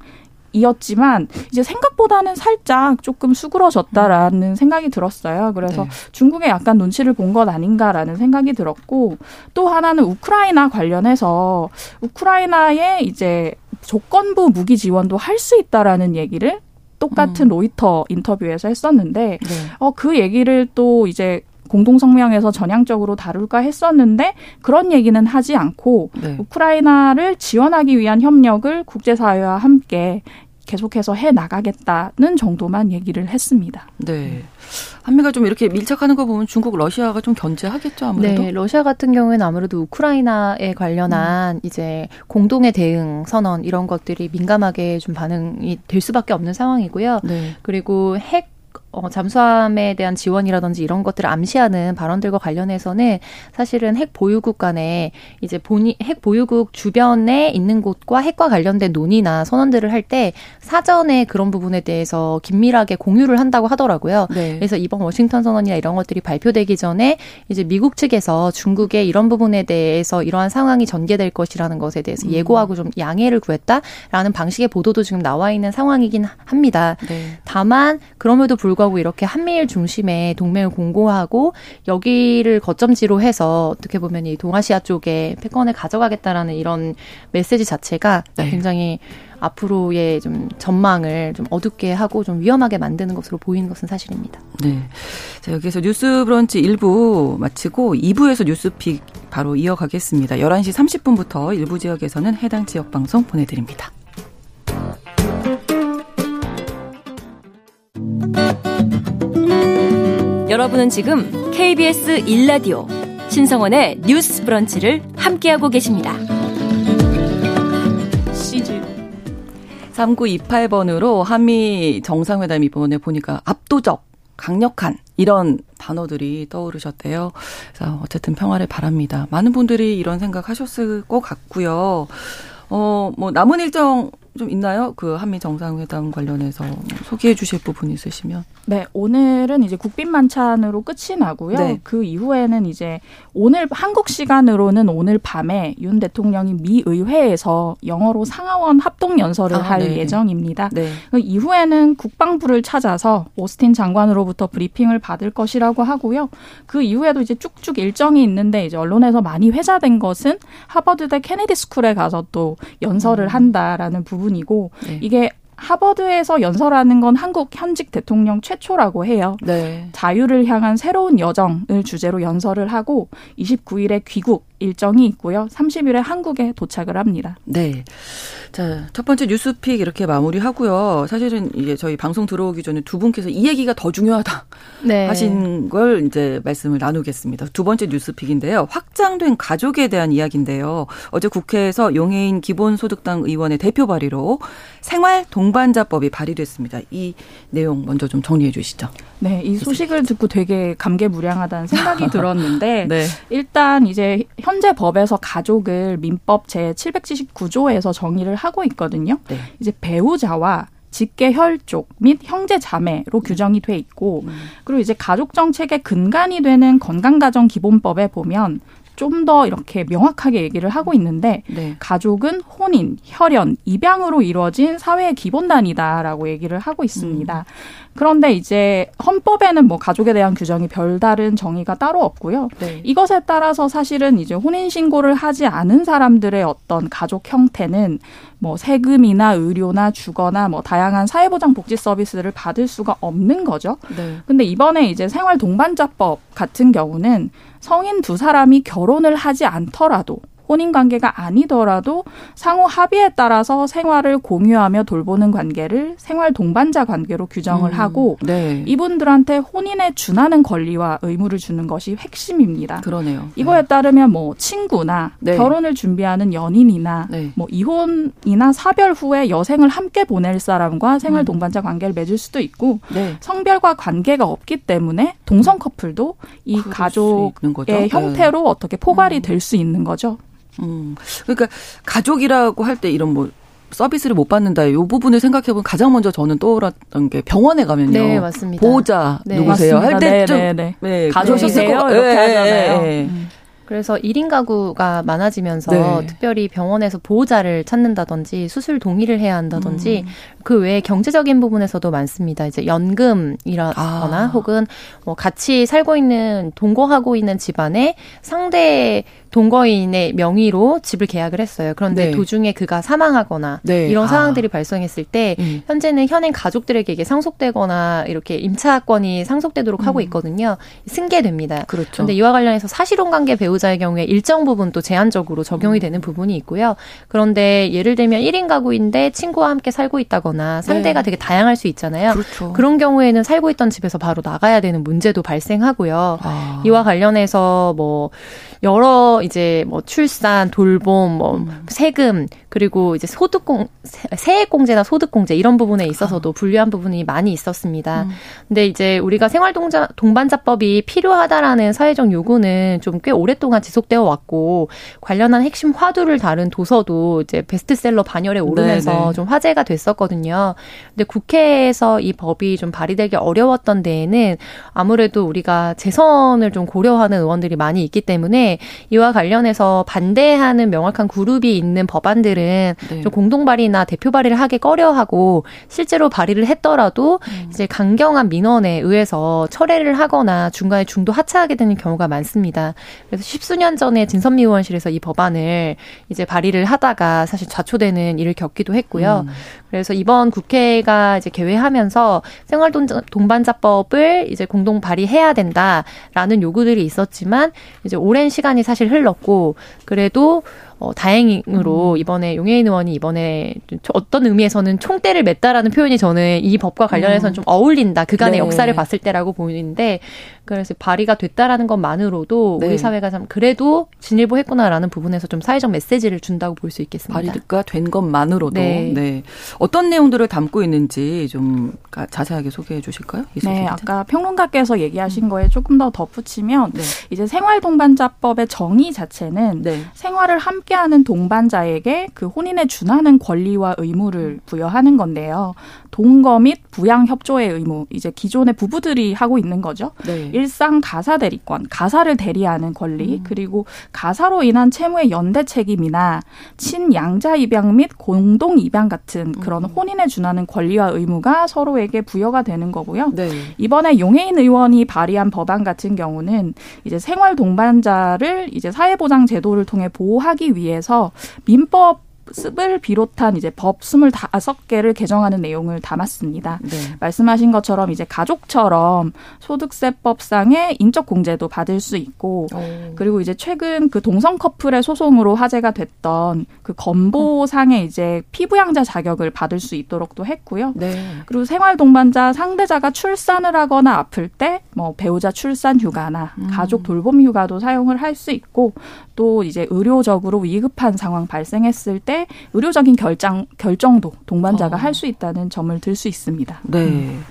이었지만 이제 생각보다는 살짝 조금 수그러졌다라는 음. 생각이 들었어요. 그래서 네. 중국에 약간 눈치를 본 것 아닌가라는 생각이 들었고 또 하나는 우크라이나 관련해서 우크라이나의 이제 조건부 무기 지원도 할 수 있다라는 얘기를 똑같은 음. 로이터 인터뷰에서 했었는데 네. 어 그 얘기를 또 이제 공동 성명에서 전향적으로 다룰까 했었는데 그런 얘기는 하지 않고 네. 우크라이나를 지원하기 위한 협력을 국제사회와 함께 계속해서 해 나가겠다는 정도만 얘기를 했습니다. 네. 한미가 좀 이렇게 밀착하는 거 보면 중국, 러시아가 좀 견제하겠죠, 아무래도. 네, 러시아 같은 경우에는 아무래도 우크라이나에 관련한 음. 이제 공동의 대응 선언 이런 것들이 민감하게 좀 반응이 될 수밖에 없는 상황이고요. 네. 그리고 핵 어, 잠수함에 대한 지원이라든지 이런 것들을 암시하는 발언들과 관련해서는 사실은 핵 보유국 간에 이제 본이 핵 보유국 주변에 있는 곳과 핵과 관련된 논의나 선언들을 할 때 사전에 그런 부분에 대해서 긴밀하게 공유를 한다고 하더라고요. 네. 그래서 이번 워싱턴 선언이나 이런 것들이 발표되기 전에 이제 미국 측에서 중국의 이런 부분에 대해서 이러한 상황이 전개될 것이라는 것에 대해서 음. 예고하고 좀 양해를 구했다라는 방식의 보도도 지금 나와 있는 상황이긴 합니다. 네. 다만 그럼에도 불구하고 불구하고 이렇게 한미일 중심의 동맹을 공고하고 여기를 거점지로 해서 어떻게 보면 이 동아시아 쪽에 패권을 가져가겠다라는 이런 메시지 자체가 네. 굉장히 앞으로의 좀 전망을 좀 어둡게 하고 좀 위험하게 만드는 것으로 보이는 것은 사실입니다. 네. 자, 여기서 뉴스 브런치 1부 마치고 2부에서 뉴스픽 바로 이어가겠습니다. 11시 30분부터 일부 지역에서는 해당 지역 방송 보내드립니다. 여러분은 지금 KBS 1라디오 신성원의 뉴스 브런치를 함께하고 계십니다. CG 3928번으로 한미 정상회담 이번에 보니까 압도적, 강력한 이런 단어들이 떠오르셨대요. 그래서 어쨌든 평화를 바랍니다. 많은 분들이 이런 생각 하셨을 것 같고요. 어, 뭐 남은 일정 좀 있나요? 그 한미 정상회담 관련해서 소개해 주실 부분 있으시면. 네, 오늘은 이제 국빈 만찬으로 끝이 나고요. 네. 그 이후에는 이제 오늘 한국 시간으로는 오늘 밤에 윤 대통령이 미 의회에서 영어로 상하원 합동 연설을 아, 할 네. 예정입니다. 네. 그 이후에는 국방부를 찾아서 오스틴 장관으로부터 브리핑을 받을 것이라고 하고요. 그 이후에도 이제 쭉쭉 일정이 있는데 이제 언론에서 많이 회자된 것은 하버드대 케네디 스쿨에 가서 또 연설을 음. 한다라는 부분 이고 네. 이게 하버드에서 연설하는 건 한국 현직 대통령 최초라고 해요. 네. 자유를 향한 새로운 여정을 주제로 연설을 하고 29일에 귀국 일정이 있고요. 30일에 한국에 도착을 합니다. 네. 자, 첫 번째 뉴스픽 이렇게 마무리하고요. 사실은 이제 저희 방송 들어오기 전에 두 분께서 이 얘기가 더 중요하다 네. 하신 걸 이제 말씀을 나누겠습니다. 두 번째 뉴스픽인데요. 확장된 가족에 대한 이야기인데요. 어제 국회에서 용해인 기본소득당 의원의 대표 발의로 생활 동반자법이 발의됐습니다. 이 내용 먼저 좀 정리해 주시죠. 네, 이 소식을 듣고 되게 감개무량하다는 생각이 들었는데 네. 일단 이제 현재 법에서 가족을 민법 제 779조에서 정의를 하고 있거든요. 네. 이제 배우자와 직계 혈족 및 형제 자매로 규정이 돼 있고 음. 그리고 이제 가족 정책의 근간이 되는 건강가정 기본법에 보면 좀 더 이렇게 명확하게 얘기를 하고 있는데 네. 가족은 혼인, 혈연, 입양으로 이루어진 사회의 기본단이다라고 얘기를 하고 있습니다. 음. 그런데 이제 헌법에는 뭐 가족에 대한 규정이 별다른 정의가 따로 없고요. 네. 이것에 따라서 사실은 이제 혼인 신고를 하지 않은 사람들의 어떤 가족 형태는 뭐 세금이나 의료나 주거나 뭐 다양한 사회보장 복지 서비스를 받을 수가 없는 거죠. 네. 근데 이번에 이제 생활 동반자법 같은 경우는 성인 두 사람이 결혼을 하지 않더라도 혼인 관계가 아니더라도 상호 합의에 따라서 생활을 공유하며 돌보는 관계를 생활 동반자 관계로 규정을 음, 하고 네. 이분들한테 혼인에 준하는 권리와 의무를 주는 것이 핵심입니다. 그러네요. 이거에 네. 따르면 뭐 친구나 네. 결혼을 준비하는 연인이나 네. 뭐 이혼이나 사별 후에 여생을 함께 보낼 사람과 생활 음. 동반자 관계를 맺을 수도 있고 네. 성별과 관계가 없기 때문에 동성 커플도 이 가족의 형태로 네. 어떻게 포괄이 음. 될수 있는 거죠. 음. 그러니까 가족이라고 할 때 이런 뭐 서비스를 못 받는다. 이 부분을 생각해 보면 가장 먼저 저는 떠올랐던 게 병원에 가면요. 네, 맞습니다. 보호자 네. 누구세요? 할 때 좀 네, 네, 네. 가족이세요? 이렇게 네, 하잖아요. 네. 음. 그래서 1인 가구가 많아지면서 네. 특별히 병원에서 보호자를 찾는다든지 수술 동의를 해야 한다든지 음. 그 외에 경제적인 부분에서도 많습니다. 이제 연금이라거나 아. 혹은 뭐 같이 살고 있는 동거하고 있는 집안에 상대 동거인의 명의로 집을 계약을 했어요. 그런데 네. 도중에 그가 사망하거나 네. 이런 아. 상황들이 아. 발생했을 때 음. 현재는 현행 가족들에게 이게 상속되거나 이렇게 임차권이 상속되도록 음. 하고 있거든요. 승계됩니다. 그렇죠. 그런데 이와 관련해서 사실혼 관계 배우 자의 경우에 일정 부분 또 제한적으로 적용이 음. 되는 부분이 있고요. 그런데 예를 들면 1인 가구인데 친구와 함께 살고 있다거나 상대가 네. 되게 다양할 수 있잖아요. 그렇죠. 그런 경우에는 살고 있던 집에서 바로 나가야 되는 문제도 발생하고요. 아. 이와 관련해서 뭐 여러 이제 뭐 출산, 돌봄, 뭐 음. 세금 그리고 이제 소득공 세액공제나 소득공제 이런 부분에 있어서도 아. 불리한 부분이 많이 있었습니다. 음. 근데 이제 우리가 생활동자 동반자법이 필요하다라는 사회적 요구는 좀 꽤 오랫동안 지속되어 왔고 관련한 핵심 화두를 다룬 도서도 이제 베스트셀러 반열에 오르면서 네네. 네. 좀 화제가 됐었거든요. 근데 국회에서 이 법이 좀 발의되기 어려웠던 데에는 아무래도 우리가 재선을 좀 고려하는 의원들이 많이 있기 때문에 이와 관련해서 반대하는 명확한 그룹이 있는 법안들은 네. 좀 공동 발의나 대표 발의를 하기 꺼려하고 실제로 발의를 했더라도 음. 이제 강경한 민원에 의해서 철회를 하거나 중간에 중도 하차하게 되는 경우가 많습니다. 그래서 십수년 전에 진선미 의원실에서 이 법안을 이제 발의를 하다가 사실 좌초되는 일을 겪기도 했고요. 음. 그래서 이번 국회가 이제 개회하면서 생활 동반자법을 이제 공동 발의해야 된다라는 요구들이 있었지만 이제 오랜 시간이 사실 흘렀고 그래도 어, 다행으로 음. 이번에 용해인 의원이 이번에 어떤 의미에서는 총대를 맸다라는 표현이 저는 이 법과 관련해서는 음. 좀 어울린다. 그간의 네. 역사를 봤을 때라고 보이는데 그래서 발의가 됐다라는 것만으로도 네. 우리 사회가 참 그래도 진일보 했구나라는 부분에서 좀 사회적 메시지를 준다고 볼 수 있겠습니다. 발의가 된 것만으로도 네. 네. 어떤 내용들을 담고 있는지 좀 자세하게 소개해 주실까요? 네, 아까 평론가께서 얘기하신 음. 거에 조금 더 덧붙이면 네. 이제 생활 동반자법의 정의 자체는 네. 생활을 함께하는 동반자에게 그 혼인에 준하는 권리와 의무를 부여하는 건데요. 동거 및 부양 협조의 의무 이제 기존의 부부들이 하고 있는 거죠. 네. 일상 가사 대리권, 가사를 대리하는 권리, 음. 그리고 가사로 인한 채무의 연대 책임이나 친양자 입양 및 공동 입양 같은 그런 음. 혼인에 준하는 권리와 의무가 서로에게 부여가 되는 거고요. 네. 이번에 용혜인 의원이 발의한 법안 같은 경우는 이제 생활 동반자를 이제 사회보장 제도를 통해 보호하기 위해서 민법 습을 비롯한 이제 법 스물다섯 개를 개정하는 내용을 담았습니다. 네. 말씀하신 것처럼 이제 가족처럼 소득세법상의 인적 공제도 받을 수 있고 오. 그리고 이제 최근 그 동성 커플의 소송으로 화제가 됐던 그 건보상의 이제 피부양자 자격을 받을 수 있도록도 했고요. 네. 그리고 생활 동반자 상대자가 출산을 하거나 아플 때 뭐 배우자 출산 휴가나 음. 가족 돌봄 휴가도 사용을 할 수 있고 또 이제 의료적으로 위급한 상황 발생했을 때 의료적인 결정 결정도 동반자가 어. 할수 있다는 점을 들 수 있습니다. 네. 음.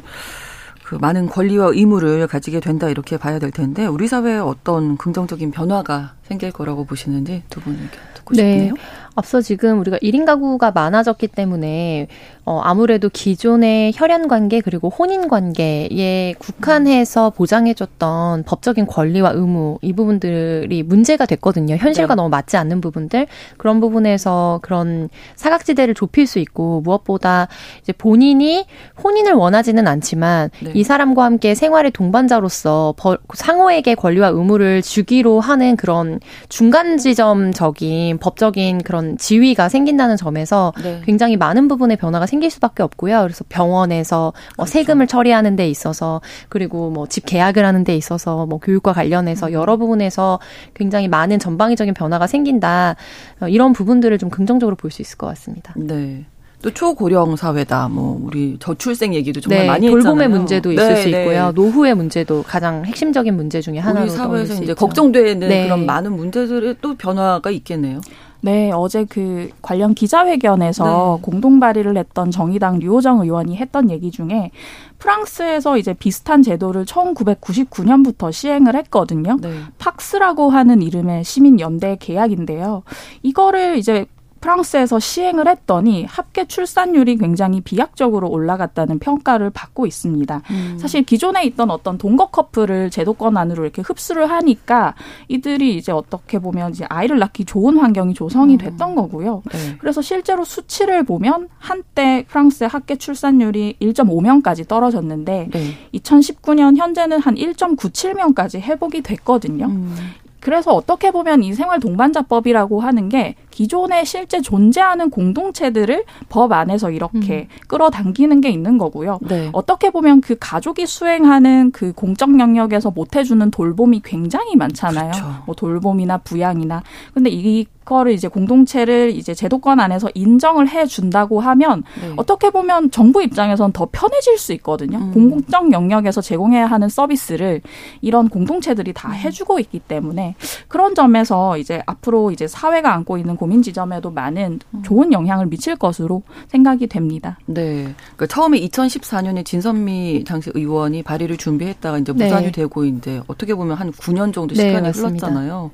그 많은 권리와 의무를 가지게 된다 이렇게 봐야 될 텐데 우리 사회에 어떤 긍정적인 변화가 생길 거라고 보시는지 두분 의견 듣고 네. 싶네요. 앞서 지금 우리가 1인 가구가 많아졌기 때문에 어 아무래도 기존의 혈연 관계 그리고 혼인 관계에 국한해서 보장해줬던 법적인 권리와 의무 이 부분들이 문제가 됐거든요. 현실과 네. 너무 맞지 않는 부분들 그런 부분에서 그런 사각지대를 좁힐 수 있고 무엇보다 이제 본인이 혼인을 원하지는 않지만 네. 이 사람과 함께 생활의 동반자로서 상호에게 권리와 의무를 주기로 하는 그런 중간 지점적인 법적인 그런 그런 지위가 생긴다는 점에서 네. 굉장히 많은 부분의 변화가 생길 수밖에 없고요. 그래서 병원에서 뭐 그렇죠. 세금을 처리하는 데 있어서 그리고 뭐 집 계약을 하는 데 있어서 뭐 교육과 관련해서 음. 여러 부분에서 굉장히 많은 전방위적인 변화가 생긴다. 어, 이런 부분들을 좀 긍정적으로 볼 수 있을 것 같습니다. 네. 또 초고령 사회다. 뭐 우리 저출생 얘기도 정말 네, 많이 돌봄의 했잖아요. 문제도 있을 네, 수 네. 있고요. 노후의 문제도 가장 핵심적인 문제 중에 하나로 우리 사회에서 이제 걱정되는 네. 그런 많은 문제들의 또 변화가 있겠네요. 네, 어제 그 관련 기자회견에서 네. 공동 발의를 했던 정의당 류호정 의원이 했던 얘기 중에 프랑스에서 이제 비슷한 제도를 1999년부터 시행을 했거든요. 네. 팍스라고 하는 이름의 시민 연대 계약인데요. 이거를 이제 프랑스에서 시행을 했더니 합계 출산율이 굉장히 비약적으로 올라갔다는 평가를 받고 있습니다. 음. 사실 기존에 있던 어떤 동거 커플을 제도권 안으로 이렇게 흡수를 하니까 이들이 이제 어떻게 보면 이제 아이를 낳기 좋은 환경이 조성이 음. 됐던 거고요. 네. 그래서 실제로 수치를 보면 한때 프랑스의 합계 출산율이 1.5명까지 떨어졌는데 네. 2019년 현재는 한 1.97명까지 회복이 됐거든요. 음. 그래서 어떻게 보면 이 생활 동반자법이라고 하는 게 기존에 실제 존재하는 공동체들을 법 안에서 이렇게 음. 끌어당기는 게 있는 거고요. 네. 어떻게 보면 그 가족이 수행하는 그 공적 영역에서 못 해주는 돌봄이 굉장히 많잖아요. 그렇죠. 뭐 돌봄이나 부양이나. 근데 이 거를 이제 공동체를 이제 제도권 안에서 인정을 해 준다고 하면 네. 어떻게 보면 정부 입장에선 더 편해질 수 있거든요. 음. 공공적 영역에서 제공해야 하는 서비스를 이런 공동체들이 다 음. 해주고 있기 때문에 그런 점에서 이제 앞으로 이제 사회가 안고 있는 고민 지점에도 많은 음. 좋은 영향을 미칠 것으로 생각이 됩니다. 네. 그러니까 처음에 2014년에 진선미 당시 의원이 발의를 준비했다가 이제 무산이 네. 되고 이제 어떻게 보면 한 9년 정도 시간이 네, 흘렀잖아요.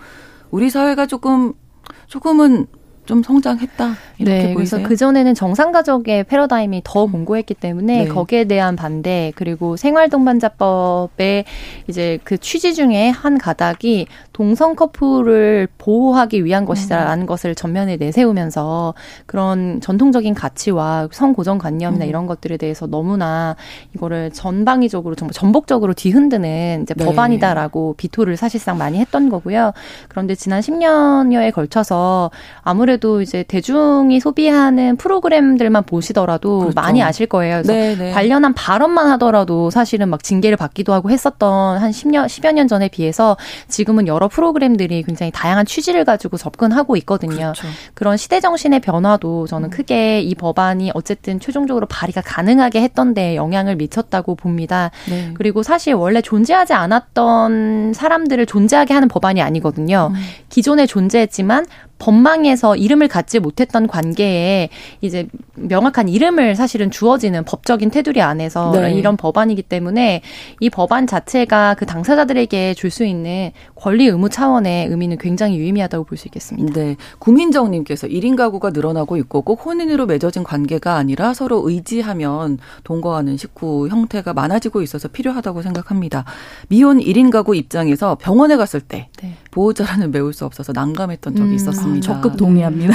우리 사회가 조금 조금은 좀 성장했다 이렇게 네, 보이세요? 그래서 그 전에는 정상 가족의 패러다임이 더 음. 공고했기 때문에 네. 거기에 대한 반대 그리고 생활동반자법의 이제 그 취지 중에 한 가닥이 동성 커플을 보호하기 위한 것이다라는 음. 것을 전면에 내세우면서 그런 전통적인 가치와 성고정관념이나 음. 이런 것들에 대해서 너무나 이거를 전방위적으로 정말 전복적으로 뒤흔드는 이제 네. 법안이다라고 비토를 사실상 많이 했던 거고요. 그런데 지난 10년여에 걸쳐서 아무래도 아무래도 이제 대중이 소비하는 프로그램들만 보시더라도 그렇죠. 많이 아실 거예요. 그래서 네네. 네. 관련한 발언만 하더라도 사실은 막 징계를 받기도 하고 했었던 한 10년, 10여 년 전에 비해서 지금은 여러 프로그램들이 굉장히 다양한 취지를 가지고 접근하고 있거든요. 그렇죠. 그런 시대 정신의 변화도 저는 음. 크게 이 법안이 어쨌든 최종적으로 발의가 가능하게 했던 데 영향을 미쳤다고 봅니다. 네. 그리고 사실 원래 존재하지 않았던 사람들을 존재하게 하는 법안이 아니거든요. 음. 기존에 존재했지만 법망에서 이름을 갖지 못했던 관계에 이제 명확한 이름을 사실은 주어지는 법적인 테두리 안에서 네. 이런 법안이기 때문에 이 법안 자체가 그 당사자들에게 줄 수 있는 권리 의무 차원의 의미는 굉장히 유의미하다고 볼 수 있겠습니다. 네. 구민정님께서 1인 가구가 늘어나고 있고 꼭 혼인으로 맺어진 관계가 아니라 서로 의지하면 동거하는 식구 형태가 많아지고 있어서 필요하다고 생각합니다. 미혼 1인 가구 입장에서 병원에 갔을 때 네. 보호자라는 메울 수 없어서 난감했던 적이 음, 있었습니다. 적극 동의합니다.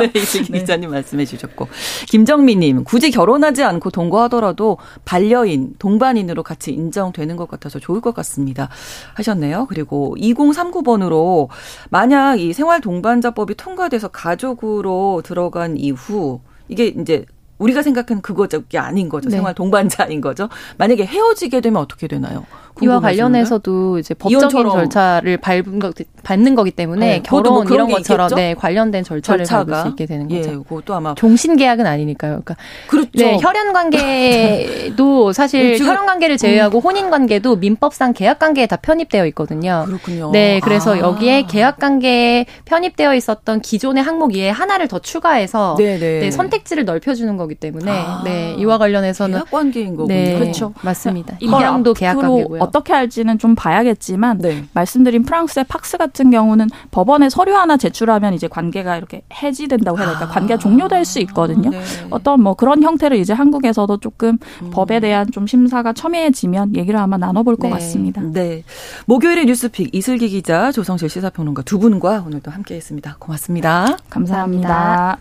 네, 이슬기 네. 기자님 말씀해 주셨고 김정미님 굳이 결혼하지 않고 동거하더라도 반려인 동반인으로 같이 인정되는 것 같아서 좋을 것 같습니다. 하셨네요. 그리고 2039번으로 만약 이 생활 동반자법이 통과돼서 가족으로 들어간 이후 이게 이제 우리가 생각하는 그거게 아닌 거죠. 네. 생활 동반자인 거죠. 만약에 헤어지게 되면 어떻게 되나요? 이와 관련해서도 이제 법적인 절차를 밟은 거, 밟는 거기 때문에 네, 결혼 뭐 이런 것처럼 네, 관련된 절차를 절차가? 밟을 수 있게 되는 예, 거죠. 예, 그것도 아마 종신 계약은 아니니까요. 그러니까 그렇죠. 네, 혈연 관계도 사실 음, 혈연 관계를 제외하고 음. 혼인 관계도 민법상 계약 관계에 다 편입되어 있거든요. 그렇군요. 네, 그래서 아. 여기에 계약 관계에 편입되어 있었던 기존의 항목 위에 하나를 더 추가해서 네, 네. 네 선택지를 넓혀주는 거기 때문에 아. 네, 이와 관련해서는 계약 관계인 거군요. 네, 그렇죠. 맞습니다. 이거랑도 계약 관계고요. 어떻게 할지는 좀 봐야겠지만 네. 말씀드린 프랑스의 팍스 같은 경우는 법원에 서류 하나 제출하면 이제 관계가 이렇게 해지된다고 해야 될까 아. 관계가 종료될 수 있거든요. 네. 어떤 뭐 그런 형태를 이제 한국에서도 조금 음. 법에 대한 좀 심사가 첨예해지면 얘기를 아마 나눠볼 것 네. 같습니다. 네. 목요일의 뉴스픽 이슬기 기자, 조성실 시사평론가 두 분과 오늘도 함께했습니다. 고맙습니다. 감사합니다.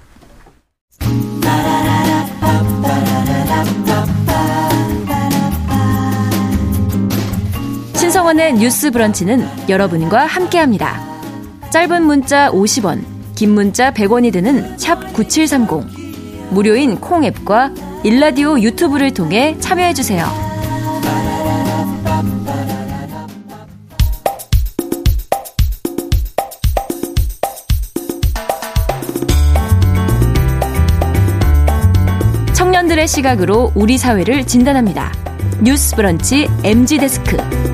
신성원의 뉴스 브런치는 여러분과 함께합니다. 짧은 문자 50원, 긴 문자 100원이 드는 샵 9730. 무료인 콩 앱과 일라디오 유튜브를 통해 참여해주세요. 청년들의 시각으로 우리 사회를 진단합니다. 뉴스 브런치 MG 데스크.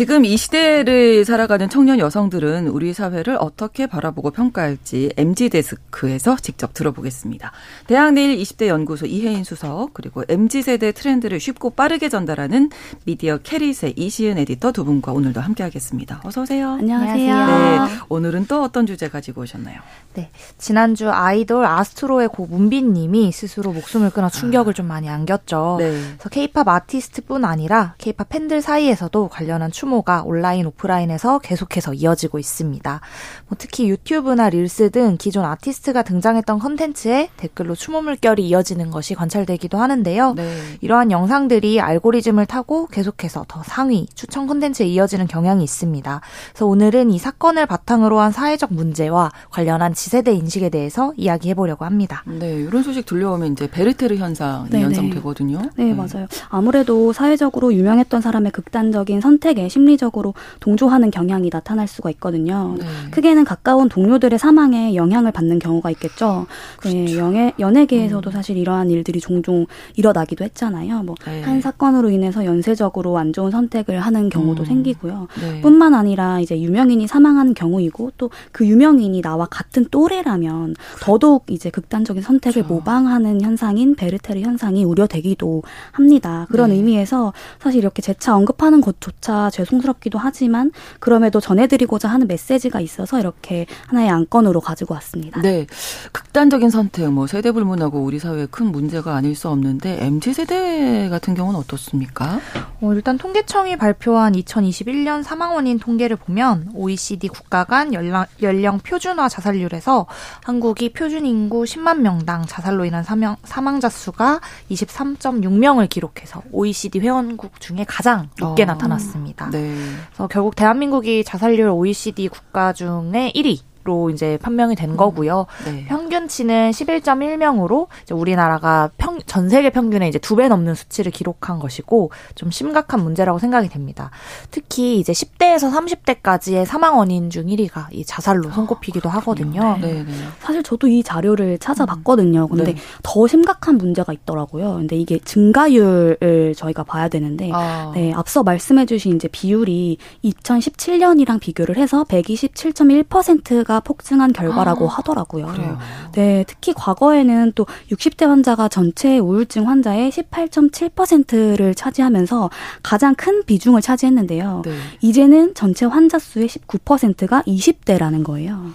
지금 이 시대를 살아가는 청년 여성들은 우리 사회를 어떻게 바라보고 평가할지 MG 데스크에서 직접 들어보겠습니다. 대학내일 20대 연구소 이혜인 수석 그리고 MG 세대 트렌드를 쉽고 빠르게 전달하는 미디어 캐릿의 이시은 에디터 두 분과 오늘도 함께하겠습니다. 어서 오세요. 안녕하세요. 네, 오늘은 또 어떤 주제 가지고 오셨나요? 네, 지난주 아이돌 아스트로의 고 문빈님이 스스로 목숨을 끊어 충격을 아. 좀 많이 안겼죠. 네. 그래서 K-팝 아티스트뿐 아니라 K-팝 팬들 사이에서도 관련한 춤 추모가 온라인 오프라인에서 계속해서 이어지고 있습니다. 뭐 특히 유튜브나 릴스 등 기존 아티스트가 등장했던 컨텐츠에 댓글로 추모 물결이 이어지는 것이 관찰되기도 하는데요. 네. 이러한 영상들이 알고리즘을 타고 계속해서 더 상위 추천 컨텐츠에 이어지는 경향이 있습니다. 그래서 오늘은 이 사건을 바탕으로 한 사회적 문제와 관련한 지세대 인식에 대해서 이야기해 보려고 합니다. 네, 이런 소식 들려오면 이제 베르테르 현상이 네네. 연상되거든요. 네, 네, 맞아요. 아무래도 사회적으로 유명했던 사람의 극단적인 선택에 심 리적으로 동조하는 경향이 나타날 수가 있거든요. 네. 크게는 가까운 동료들의 사망에 영향을 받는 경우가 있겠죠. 네, 그렇죠. 네, 연예, 연예계에서도 음. 사실 이러한 일들이 종종 일어나기도 했잖아요. 뭐한 네. 사건으로 인해서 연쇄적으로 안 좋은 선택을 하는 경우도 음. 생기고요. 네. 뿐만 아니라 이제 유명인이 사망하는 경우이고 또 그 유명인이 나와 같은 또래라면 더더욱 이제 극단적인 선택을 그렇죠. 모방하는 현상인 베르테르 현상이 우려되기도 합니다. 그런 네. 의미에서 사실 이렇게 재차 언급하는 것조차 죄송 스럽기도 하지만 그럼에도 전해드리고자 하는 메시지가 있어서 이렇게 하나의 안건으로 가지고 왔습니다. 네. 극단적인 선택, 뭐 세대 불문하고 우리 사회에 큰 문제가 아닐 수 없는데 MZ 세대 같은 경우는 어떻습니까? 어, 일단 통계청이 발표한 2021년 사망 원인 통계를 보면 OECD 국가 간 연령, 연령 표준화 자살률에서 한국이 표준 인구 10만 명당 자살로 인한 사망, 사망자 수가 23.6명을 기록해서 OECD 회원국 중에 가장 높게 어. 나타났습니다. 네. 그래서 결국 대한민국이 자살률 OECD 국가 중에 1위 로 이제 판명이 된 음. 거고요. 네. 평균치는 11.1명으로 이제 우리나라가 평, 전 세계 평균의 이제 두 배 넘는 수치를 기록한 것이고 좀 심각한 문제라고 생각이 됩니다. 특히 이제 10대에서 30대까지의 사망 원인 중 1위가 이 자살로 아, 손꼽히기도 아, 하거든요. 네. 네. 사실 저도 이 자료를 찾아봤거든요. 음. 근데 네. 더 심각한 문제가 있더라고요. 근데 이게 증가율을 저희가 봐야 되는데 아. 네, 앞서 말씀해 주신 이제 비율이 2017년이랑 비교를 해서 127.1%가 환자가 폭증한 결과라고 아, 하더라고요. 그래요. 네, 특히 과거에는 또 60대 환자가 전체 우울증 환자의 18.7%를 차지하면서 가장 큰 비중을 차지했는데요. 네. 이제는 전체 환자 수의 19%가 20대라는 거예요.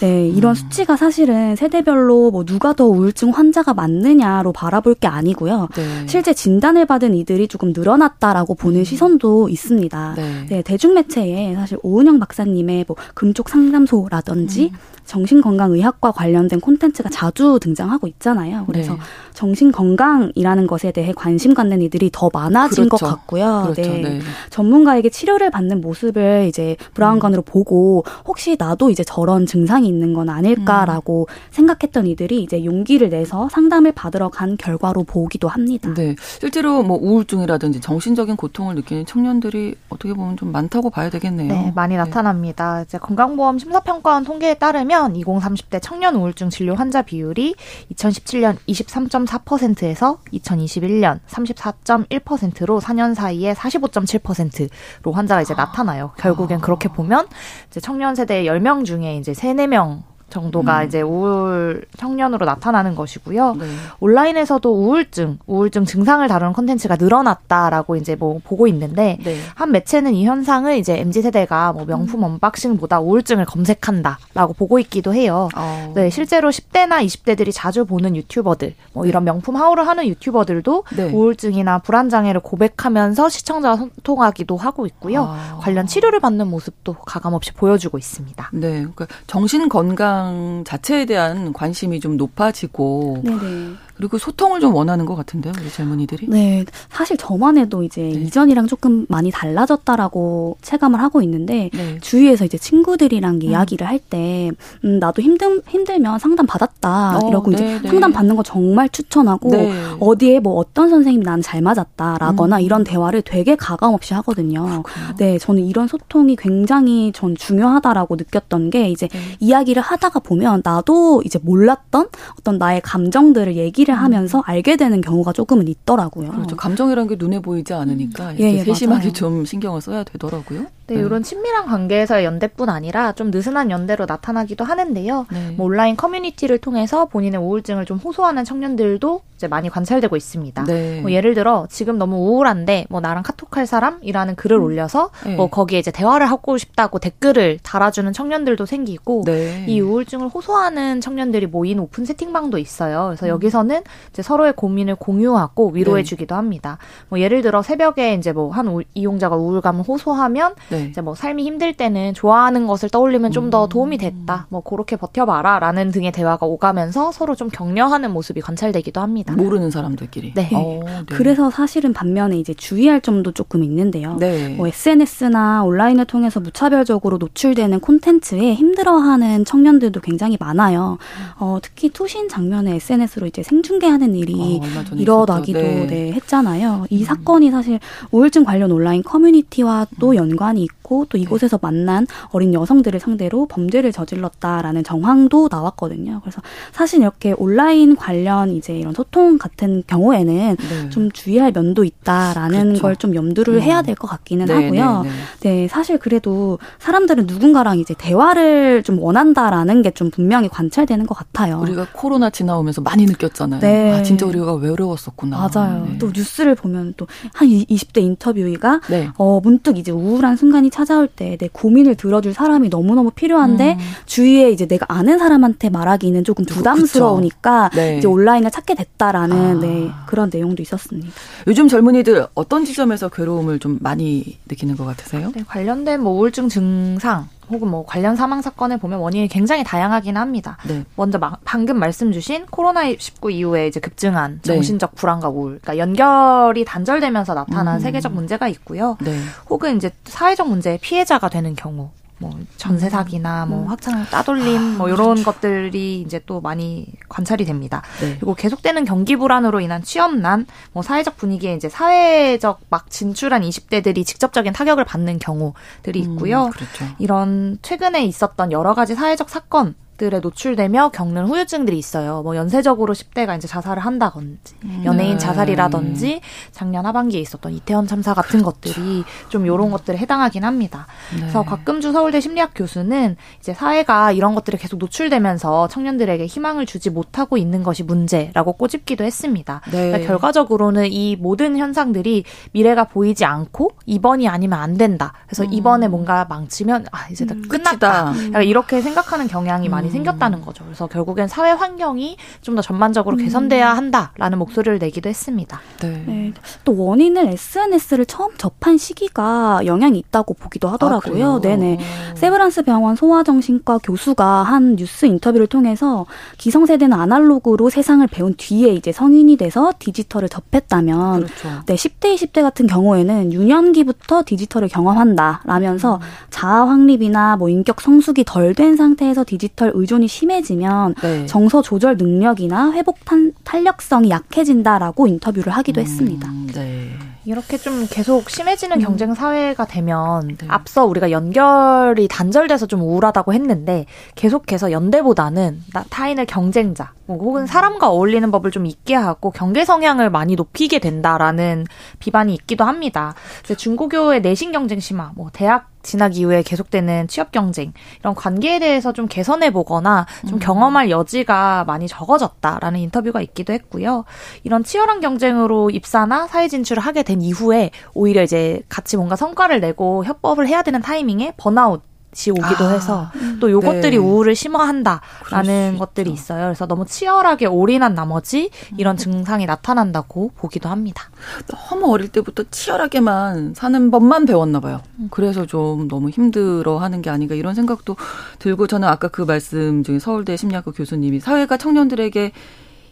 네, 이런 음. 수치가 사실은 세대별로 뭐 누가 더 우울증 환자가 많느냐로 바라볼 게 아니고요. 네. 실제 진단을 받은 이들이 조금 늘어났다라고 보는 음. 시선도 있습니다. 네. 네, 대중매체에 사실 오은영 박사님의 뭐 금쪽 상담소라든지 음. 정신건강의학과 관련된 콘텐츠가 자주 등장하고 있잖아요. 그래서 네. 정신건강이라는 것에 대해 관심 갖는 이들이 더 많아진 그렇죠. 것 같고요. 그렇죠. 네. 네. 전문가에게 치료를 받는 모습을 이제 브라운관으로 음. 보고 혹시 나도 이제 저런 증상이 있는 건 아닐까라고 음. 생각했던 이들이 이제 용기를 내서 상담을 받으러 간 결과로 보기도 합니다. 네. 실제로 뭐 우울증이라든지 정신적인 고통을 느끼는 청년들이 어떻게 보면 좀 많다고 봐야 되겠네요. 네, 많이 네. 나타납니다. 이제 건강보험 심사평가원 통계에 따르면 보면 20, 30대 청년 우울증 진료 환자 비율이 2017년 23.4%에서 2021년 34.1%로 4년 사이에 45.7%로 환자가 이제 나타나요. 결국엔 그렇게 보면 이제 청년 세대 10명 중에 이제 3, 4명 명. 정도가 음. 이제 우울 청년으로 나타나는 것이고요. 네. 온라인에서도 우울증, 우울증 증상을 다루는 콘텐츠가 늘어났다라고 이제 뭐 보고 있는데 네. 한 매체는 이 현상을 이제 MZ 세대가 뭐 명품 음. 언박싱보다 우울증을 검색한다라고 보고 있기도 해요. 어. 네, 실제로 10대나 20대들이 자주 보는 유튜버들, 뭐 네. 이런 명품 하울을 하는 유튜버들도 네. 우울증이나 불안 장애를 고백하면서 시청자와 소통하기도 하고 있고요. 아. 관련 치료를 받는 모습도 가감없이 보여주고 있습니다. 네, 그러니까 정신 건강 건강 자체에 대한 관심이 좀 높아지고 네네. 그리고 소통을 좀 원하는 것 같은데요, 우리 젊은이들이. 네, 사실 저만 해도 이제 네. 이전이랑 조금 많이 달라졌다라고 체감을 하고 있는데 네. 주위에서 이제 친구들이랑 음. 이야기를 할때 음, 나도 힘들 힘들면 상담 받았다 어, 이러고 네, 이제 네. 상담 받는 거 정말 추천하고 네. 어디에 뭐 어떤 선생님이 나는 잘 맞았다라거나 음. 이런 대화를 되게 가감 없이 하거든요. 그렇구나. 네, 저는 이런 소통이 굉장히 전 중요하다라고 느꼈던 게 이제 네. 이야기를 하다가 보면 나도 이제 몰랐던 어떤 나의 감정들을 얘기 얘기를 음. 하면서 알게 되는 경우가 조금은 있더라고요. 그렇죠. 감정이라는 게 눈에 보이지 않으니까 음. 예, 예, 세심하게 맞아요. 좀 신경을 써야 되더라고요. 네, 네, 이런 친밀한 관계에서의 연대뿐 아니라 좀 느슨한 연대로 나타나기도 하는데요. 네. 뭐 온라인 커뮤니티를 통해서 본인의 우울증을 좀 호소하는 청년들도 이제 많이 관찰되고 있습니다. 네. 뭐 예를 들어 지금 너무 우울한데 뭐 나랑 카톡할 사람이라는 글을 음. 올려서 네. 뭐 거기에 이제 대화를 하고 싶다고 댓글을 달아주는 청년들도 생기고 네. 이 우울증을 호소하는 청년들이 모인 오픈 채팅방도 있어요. 그래서 음. 여기서는 이제 서로의 고민을 공유하고 위로해주기도 네. 합니다. 뭐 예를 들어 새벽에 이제 뭐 한 이용자가 우울감을 호소하면 네. 이제 뭐 삶이 힘들 때는 좋아하는 것을 떠올리면 좀더 음. 도움이 됐다. 뭐 그렇게 버텨봐라 라는 등의 대화가 오가면서 서로 좀 격려하는 모습이 관찰되기도 합니다. 모르는 사람들끼리. 네. 오, 어, 네. 그래서 사실은 반면에 이제 주의할 점도 조금 있는데요. 네. 뭐 SNS나 온라인을 통해서 무차별적으로 노출되는 콘텐츠에 힘들어하는 청년들도 굉장히 많아요. 어, 특히 투신 장면에 SNS로 이제 생중계하는 일이 어, 일어나기도 네. 네, 했잖아요. 이 음. 사건이 사실 우울증 관련 온라인 커뮤니티와 또 음. 연관이 있고 또 이곳에서 만난 어린 여성들을 상대로 범죄를 저질렀다라는 정황도 나왔거든요. 그래서 사실 이렇게 온라인 관련 이제 이런 소통 같은 경우에는 네. 좀 주의할 면도 있다라는 그렇죠. 걸좀 염두를 음. 해야 될 것 같기는 네, 하고요. 네, 네, 네, 사실 그래도 사람들은 누군가랑 이제 대화를 좀 원한다라는 게 좀 분명히 관찰되는 것 같아요. 우리가 코로나 지나오면서 많이 느꼈잖아요. 네. 아, 진짜 우리가 외로웠었구나. 맞아요. 네. 또 뉴스를 보면 또 한 20대 인터뷰이가 어, 문득 이제 우울한 순간 이 찾아올 때 내 고민을 들어줄 사람이 너무너무 필요한데 음. 주위에 이제 내가 아는 사람한테 말하기는 조금 부담스러우니까 네. 이제 온라인을 찾게 됐다라는 아. 네, 그런 내용도 있었습니다. 요즘 젊은이들 어떤 지점에서 괴로움을 좀 많이 느끼는 것 같으세요? 네, 관련된 뭐 우울증 증상 혹은 뭐 관련 사망 사건을 보면 원인이 굉장히 다양하긴 합니다. 네. 먼저 마, 방금 말씀 주신 코로나19 이후에 이제 급증한 네. 정신적 네. 불안과 우울, 그러니까 연결이 단절되면서 나타난 음. 세계적 문제가 있고요. 네. 혹은 이제 사회적 문제의 피해자가 되는 경우, 뭐 전세 사기나 뭐 음. 확장 따돌림 아, 뭐 이런 그렇죠. 것들이 이제 또 많이 관찰이 됩니다. 네. 그리고 계속되는 경기 불안으로 인한 취업난, 뭐 사회적 분위기에 이제 사회적 막 진출한 20대들이 직접적인 타격을 받는 경우들이 음, 있고요. 음, 그렇죠. 이런 최근에 있었던 여러 가지 사회적 사건 들에 노출되며 겪는 후유증들이 있어요. 뭐 연쇄적으로 10대가 이제 자살을 한다든지 음. 연예인 네. 자살이라든지 작년 하반기에 있었던 이태원 참사 같은 그렇죠. 것들이 좀 요런 것들에 해당하긴 합니다. 네. 그래서 곽금주 서울대 심리학 교수는 이제 사회가 이런 것들에 계속 노출되면서 청년들에게 희망을 주지 못하고 있는 것이 문제라고 꼬집기도 했습니다. 네. 그러니까 결과적으로는 이 모든 현상들이 미래가 보이지 않고 이번이 아니면 안 된다. 그래서 음. 이번에 뭔가 망치면 아 이제 다 음. 끝났다. 음. 이렇게 생각하는 경향이 많이 많이 생겼다는 거죠. 그래서 결국엔 사회 환경이 좀 더 전반적으로 음. 개선돼야 한다라는 목소리를 내기도 했습니다. 네. 네. 또 원인을 SNS를 처음 접한 시기가 영향이 있다고 보기도 하더라고요. 아, 네네. 세브란스 병원 소아정신과 교수가 한 뉴스 인터뷰를 통해서 기성세대는 아날로그로 세상을 배운 뒤에 이제 성인이 돼서 디지털을 접했다면 그렇죠. 네, 10대, 20대 같은 경우에는 유년기부터 디지털을 경험한다 라면서 음. 자아 확립이나 뭐 인격 성숙이 덜 된 상태에서 디지털 의존이 심해지면 네. 정서 조절 능력이나 회복 탄, 탄력성이 약해진다라고 인터뷰를 하기도 음, 했습니다. 네. 이렇게 좀 계속 심해지는 음. 경쟁 사회가 되면 네. 앞서 우리가 연결이 단절돼서 좀 우울하다고 했는데 계속해서 연대보다는 타인을 경쟁자 뭐 혹은 음. 사람과 어울리는 법을 좀 있게 하고 경계 성향을 많이 높이게 된다라는 비판이 있기도 합니다. 중고교의 내신 경쟁 심화, 뭐 대학 진학 이후에 계속되는 취업 경쟁 이런 관계에 대해서 좀 개선해 보거나 좀 음. 경험할 여지가 많이 적어졌다라는 인터뷰가 있기도 했고요. 이런 치열한 경쟁으로 입사나 사회 진출을 하게 된 이후에 오히려 이제 같이 뭔가 성과를 내고 협업을 해야 되는 타이밍에 번아웃 이 오기도 아, 해서 또 요것들이 네. 우울을 심화한다라는 것들이 있어요. 그래서 너무 치열하게 올인한 나머지 이런 증상이 나타난다고 보기도 합니다. 너무 어릴 때부터 치열하게만 사는 법만 배웠나 봐요. 그래서 좀 너무 힘들어 하는 게 아닌가 이런 생각도 들고 저는 아까 그 말씀 중에 서울대 심리학과 교수님이 사회가 청년들에게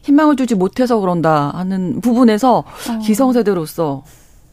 희망을 주지 못해서 그런다 하는 부분에서 어. 기성세대로서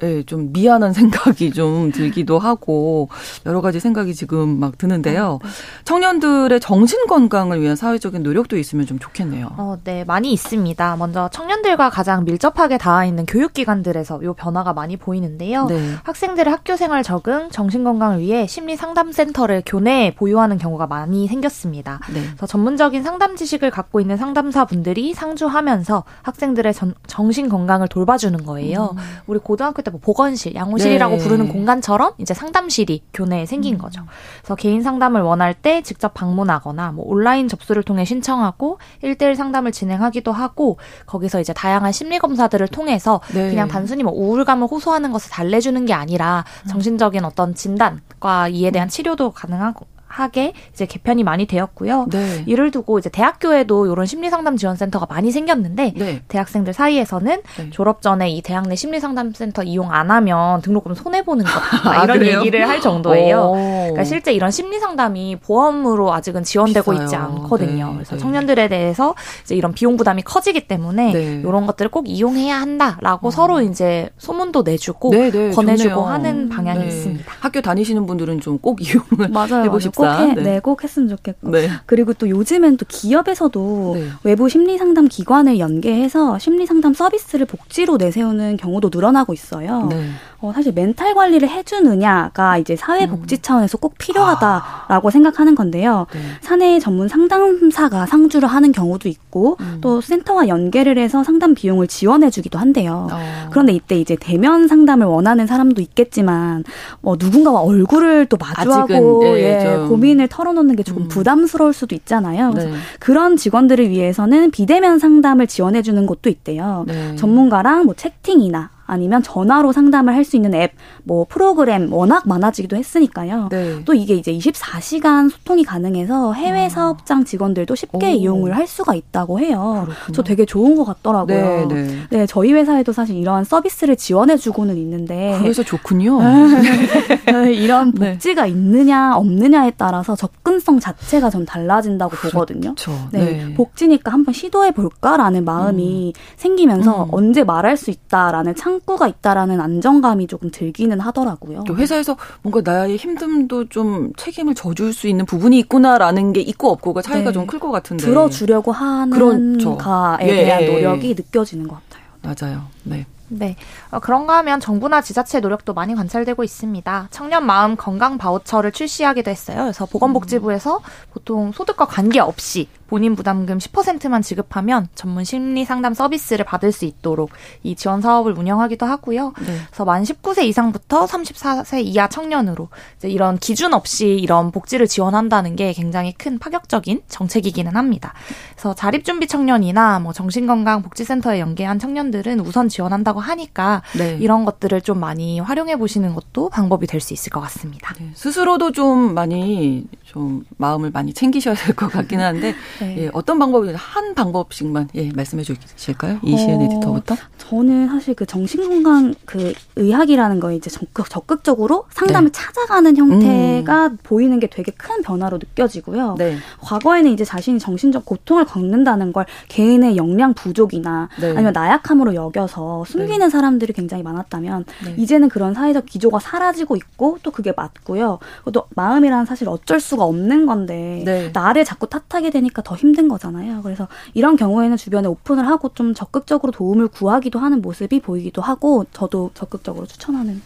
예, 좀 미안한 생각이 좀 들기도 하고 여러 가지 생각이 지금 막 드는데요. 아, 네. 청년들의 정신 건강을 위한 사회적인 노력도 있으면 좀 좋겠네요. 어, 네, 많이 있습니다. 먼저 청년들과 가장 밀접하게 닿아 있는 교육기관들에서 요 변화가 많이 보이는데요. 네. 학생들의 학교 생활 적응, 정신 건강을 위해 심리 상담 센터를 교내에 보유하는 경우가 많이 생겼습니다. 네. 그래서 전문적인 상담 지식을 갖고 있는 상담사 분들이 상주하면서 학생들의 전, 정신 건강을 돌봐주는 거예요. 음. 우리 고등학교 때뭐 보건실, 양호실이라고 네. 부르는 공간처럼 이제 상담실이 교내에 생긴 음. 거죠. 그래서 개인 상담을 원할 때 직접 방문하거나 뭐 온라인 접수를 통해 신청하고 1대1 상담을 진행하기도 하고 거기서 이제 다양한 심리 검사들을 통해서 네. 그냥 단순히 뭐 우울감을 호소하는 것을 달래주는 게 아니라 음. 정신적인 어떤 진단과 이에 대한 치료도 가능하고 하게 이제 개편이 많이 되었고요. 네. 이를 두고 이제 대학교에도 이런 심리상담 지원센터가 많이 생겼는데 네. 대학생들 사이에서는 네. 졸업 전에 이 대학 내 심리상담센터 이용 안 하면 등록금 손해 보는 거다 아, 이런 그래요? 얘기를 할 정도예요. 그러니까 실제 이런 심리상담이 보험으로 아직은 지원되고 비싸요. 있지 않거든요. 네. 그래서 네. 청년들에 대해서 이제 이런 비용 부담이 커지기 때문에 네. 이런 것들을 꼭 이용해야 한다라고 어. 서로 이제 소문도 내주고 권해주고 좋네요. 하는 방향이 있습니다. 학교 다니시는 분들은 좀 꼭 이용을 맞아요. 해보십사. 꼭 해, 네. 네, 꼭 했으면 좋겠고. 네. 그리고 또 요즘엔 또 기업에서도 네. 외부 심리 상담 기관을 연계해서 심리 상담 서비스를 복지로 내세우는 경우도 늘어나고 있어요. 네. 어, 사실 멘탈 관리를 해주느냐가 이제 사회 복지 음. 차원에서 꼭 필요하다라고 아. 생각하는 건데요. 네. 사내 전문 상담사가 상주를 하는 경우도 있고 음. 또 센터와 연계를 해서 상담 비용을 지원해주기도 한대요. 어. 그런데 이때 이제 대면 상담을 원하는 사람도 있겠지만 뭐 누군가와 얼굴을 또 마주하고 예, 예, 고민을 털어놓는 게 조금 음. 부담스러울 수도 있잖아요. 네. 그런 직원들을 위해서는 비대면 상담을 지원해주는 곳도 있대요. 네. 전문가랑 뭐 채팅이나 아니면 전화로 상담을 할 수 있는 앱, 뭐 프로그램 워낙 많아지기도 했으니까요. 네. 또 이게 이제 24시간 소통이 가능해서 해외 아. 사업장 직원들도 쉽게 오. 이용을 할 수가 있다고 해요. 그렇구나. 저 되게 좋은 것 같더라고요. 네, 네. 네, 저희 회사에도 사실 이런 서비스를 지원해주고는 있는데. 그래서 좋군요. 네, 이런 네. 복지가 있느냐 없느냐에 따라서 접근성 자체가 좀 달라진다고 그렇죠. 보거든요. 네, 복지니까 한번 시도해 볼까라는 마음이 음. 생기면서 음. 언제 말할 수 있다라는 창 구가 있다라는 안정감이 조금 들기는 하더라고요. 회사에서 뭔가 나의 힘듦도 좀 책임을 져줄 수 있는 부분이 있구나라는 게 있고 없고가 차이가 네. 좀클 것 같은데 들어주려고 하는 그렇죠. 가에 예. 대한 노력이 느껴지는 것 같아요. 맞아요. 네. 네. 어, 그런가 하면 정부나 지자체 노력도 많이 관찰되고 있습니다. 청년 마음 건강 바우처를 출시하기도 했어요. 그래서 보건복지부에서 보통 소득과 관계없이 본인 부담금 10%만 지급하면 전문 심리 상담 서비스를 받을 수 있도록 이 지원 사업을 운영하기도 하고요. 네. 그래서 만 19세 이상부터 34세 이하 청년으로 이런 기준 없이 이런 복지를 지원한다는 게 굉장히 큰 파격적인 정책이기는 합니다. 그래서 자립 준비 청년이나 뭐 정신건강 복지센터에 연계한 청년들은 우선 지원한다고 하니까 네. 이런 것들을 좀 많이 활용해 보시는 것도 방법이 될 수 있을 것 같습니다. 네. 스스로도 좀 많이 좀 마음을 많이 챙기셔야 될 것 같기는 한데 네. 예, 어떤 방법이 한 방법씩만 예, 말씀해 주실까요? 이시은 어, 에디터부터? 저는 사실 그 정신건강 그 의학이라는 거 이제 적극 적극적으로 상담을 네. 찾아가는 형태가 음. 보이는 게 되게 큰 변화로 느껴지고요. 네. 과거에는 이제 자신이 정신적 고통을 겪는다는 걸 개인의 역량 부족이나 네. 아니면 나약함으로 여겨서 숨기는 네. 사람들이 굉장히 많았다면 네. 이제는 그런 사회적 기조가 사라지고 있고 또 그게 맞고요. 또 마음이란 사실 어쩔 수가 없는 건데 나를 자꾸 탓하게 되니까 더 힘든 거잖아요. 그래서 이런 경우에는 주변에 오픈을 하고 좀 적극적으로 도움을 구하기도 하는 모습이 보이기도 하고 저도 적극적으로 추천하는.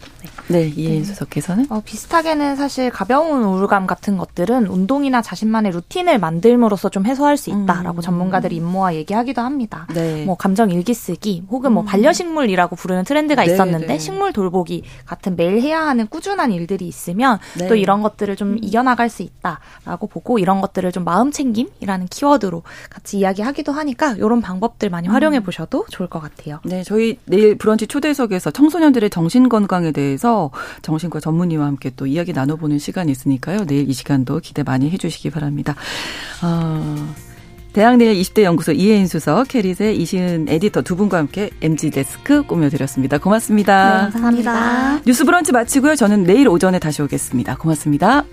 네, 네 이해인 수석께서는 어, 비슷하게는 사실 가벼운 우울감 같은 것들은 운동이나 자신만의 루틴을 만들므로써 좀 해소할 수 있다라고 음. 전문가들이 입모아 얘기하기도 합니다. 네. 뭐 감정 일기 쓰기 혹은 뭐 음. 반려식물이라고 부르는 트렌드가 네, 있었는데 네. 식물 돌보기 같은 매일 해야 하는 꾸준한 일들이 있으면 네. 또 이런 것들을 좀 이겨나갈 수 있다 라고 보고 이런 것들을 좀 마음 챙김이라는 키워드 키워드로 같이 이야기하기도 하니까 이런 방법들 많이 활용해 음. 보셔도 좋을 것 같아요. 네, 저희 내일 브런치 초대석에서 청소년들의 정신 건강에 대해서 정신과 전문의와 함께 또 이야기 나눠보는 시간이 있으니까요. 내일 이 시간도 기대 많이 해주시기 바랍니다. 어... 대학내일 20대 연구소 이혜인 수석, 캐리의 이시은 에디터 두 분과 함께 MG 데스크 꾸며드렸습니다. 고맙습니다. 네, 감사합니다. 뉴스 브런치 마치고요. 저는 내일 오전에 다시 오겠습니다. 고맙습니다.